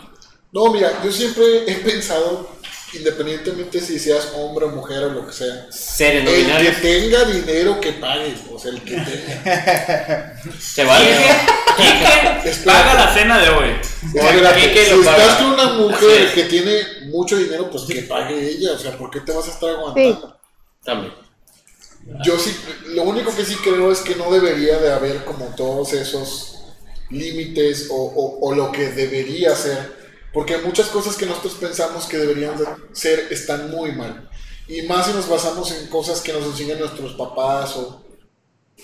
No, mira, yo siempre he pensado, independientemente si seas hombre o mujer o lo que sea, Seres no el que tenga dinero que pague, o sea, el que tenga. Se vale. Quique, paga la cena de hoy. Quique si lo estás paga. con una mujer es. que tiene mucho dinero, pues que pague ella, o sea, ¿por qué te vas a estar aguantando? También. Yo sí, lo único que sí creo es que no debería de haber como todos esos límites o, o- o lo que debería ser. Porque muchas cosas que nosotros pensamos que deberían de ser están muy mal. Y más si nos basamos en cosas que nos enseñan nuestros papás o...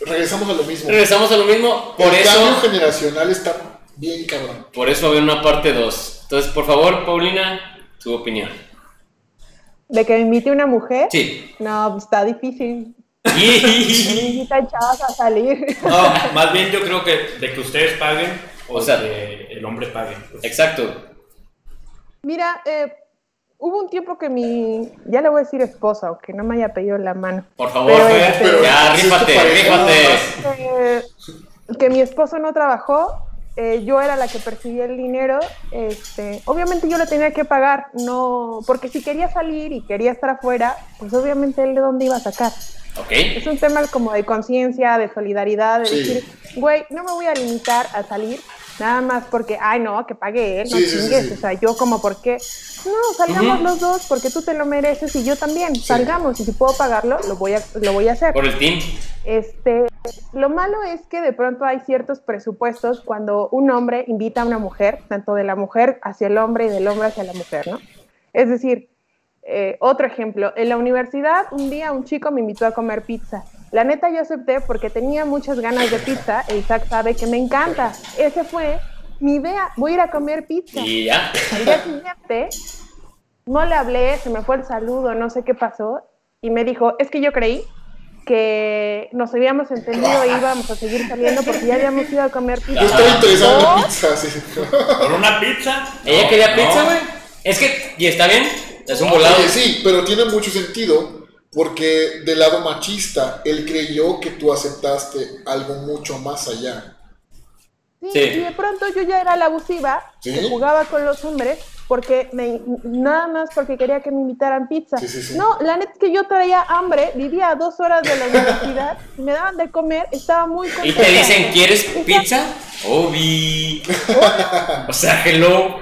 Regresamos a lo mismo. Regresamos a lo mismo. Por El cambio eso, generacional está bien cabrón. por eso va a haber una parte 2. Entonces, por favor, Paulina, tu opinión. ¿De que me invite una mujer? Sí. No, pues está difícil. Me Y- invitan chavas a salir. No, más bien yo creo que de que ustedes paguen o, O sea- que el hombre pague. pues. Exacto. Mira, eh, hubo un tiempo que mi, ya le voy a decir esposa, aunque no me haya pedido la mano, Por favor, Pero Fer, este- ya, Pero tu rífate, rífate. Eh, que mi esposo no trabajó, eh, yo era la que percibía el dinero, este, obviamente yo le tenía que pagar, no, porque si quería salir y quería estar afuera, pues obviamente él de dónde iba a sacar. Ok. Es un tema como de conciencia, de solidaridad, de Sí. decir, güey, no me voy a limitar a salir nada más porque, ay, no, que pague él, no Sí, sí, sí, chingues, sí. o sea, yo como, ¿por qué? No, salgamos los dos porque tú te lo mereces y yo también, salgamos y si puedo pagarlo, lo voy a, lo voy a hacer. Por el team. Este, lo malo es que de pronto hay ciertos presupuestos cuando un hombre invita a una mujer, tanto de la mujer hacia el hombre y del hombre hacia la mujer, ¿no? Es decir, eh, otro ejemplo, en la universidad un día un chico me invitó a comer pizza. La neta yo acepté porque tenía muchas ganas de pizza e Isaac sabe que me encanta. Ese fue mi idea, voy a ir a comer pizza. Y ya. Al día siguiente, no le hablé, se me fue el saludo, no sé qué pasó, y me dijo, es que yo creí que nos habíamos entendido e íbamos a seguir saliendo porque ya habíamos ido a comer pizza. Yo interesado en pizza, sí. ¿Por una pizza? Ella quería no. pizza, güey. Es que, y está bien, es un volado. Oye, sí, pero tiene mucho sentido porque del lado machista, él creyó que tú aceptaste algo mucho más allá. Sí, Sí. Y de pronto yo ya era la abusiva Sí. que jugaba con los hombres porque me, nada más porque quería que me invitaran pizza. Sí, sí, sí. No, la neta es que yo traía hambre, vivía a dos horas de la universidad, y me daban de comer, estaba muy Y contenta. te dicen, ¿quieres pizza? Obi. O sea, hello.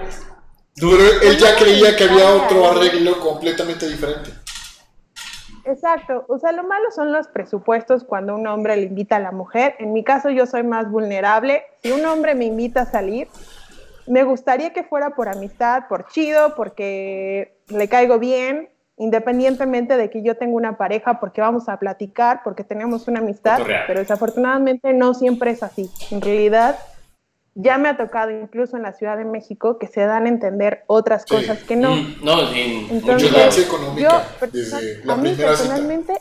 Pero él ya creía que había otro arreglo completamente diferente. Exacto, o sea, lo malo son los presupuestos cuando un hombre le invita a la mujer. En mi caso yo soy más vulnerable. Si un hombre me invita a salir, me gustaría que fuera por amistad, por chido, porque le caigo bien, independientemente de que yo tenga una pareja, porque vamos a platicar, porque tenemos una amistad, pero desafortunadamente no siempre es así. En realidad, ya me ha tocado incluso en la Ciudad de México que se dan a entender otras Sí. cosas que no. Mm, No, en Entonces, muchos económica yo, desde personal- la a mí cita. personalmente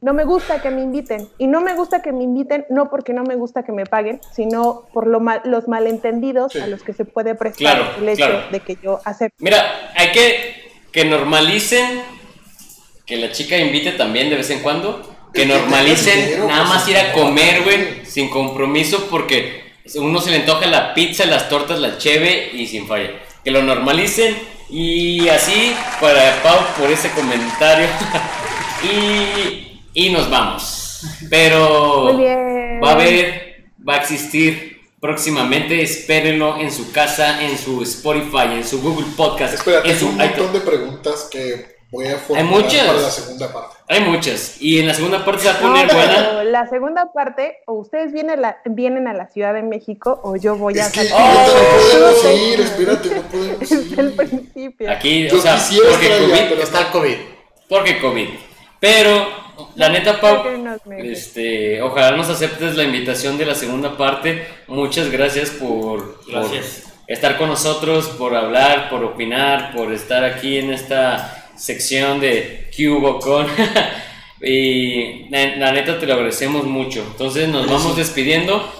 no me gusta que me inviten y no me gusta que me inviten no porque no me gusta que me paguen, sino por lo mal- los malentendidos Sí. a los que se puede prestar Claro, el hecho claro. de que yo acepte. Mira, hay que que normalicen que la chica invite también de vez en cuando. Que normalicen nada pues, más ir a comer, güey, sin compromiso, porque uno se le antoja la pizza, las tortas, la cheve y sin falla. Que lo normalicen y así, para Pau por ese comentario. y, y nos vamos. Pero Muy bien. va a haber, va a existir próximamente, espérenlo en su casa, en su Spotify, en su Google Podcast, Espera, en su un montón de preguntas que voy a formular muchas. para la segunda parte. Hay muchas. Y en la segunda parte se va a No, poner buena. pero la segunda parte, o ustedes vienen, la- vienen a la Ciudad de México o yo voy a Es que salir. ahorita no podemos Oh. ir, espérate, no podemos Desde el ir. principio. Aquí, Yo o sea, porque allá, COVID, pero Está el COVID. porque COVID. Pero, la neta, Pau, este, ojalá nos aceptes la invitación de la segunda parte. Muchas gracias por, estar con nosotros, por hablar, por opinar, por estar aquí en esta sección de Cubo con. y la, la neta te lo agradecemos mucho. Entonces nos vamos despidiendo.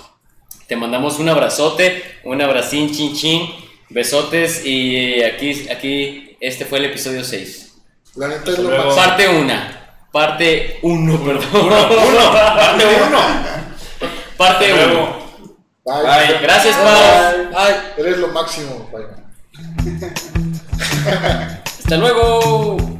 Te mandamos un abrazote, un abracín, chin chin, besotes y aquí, aquí este fue el episodio 6. La neta es lo máximo. Parte 1. Parte 1, perdón. Parte uno. Parte Hasta 1. luego. Bye. Bye. Gracias. Ay. Eres lo máximo, bye. Hasta luego.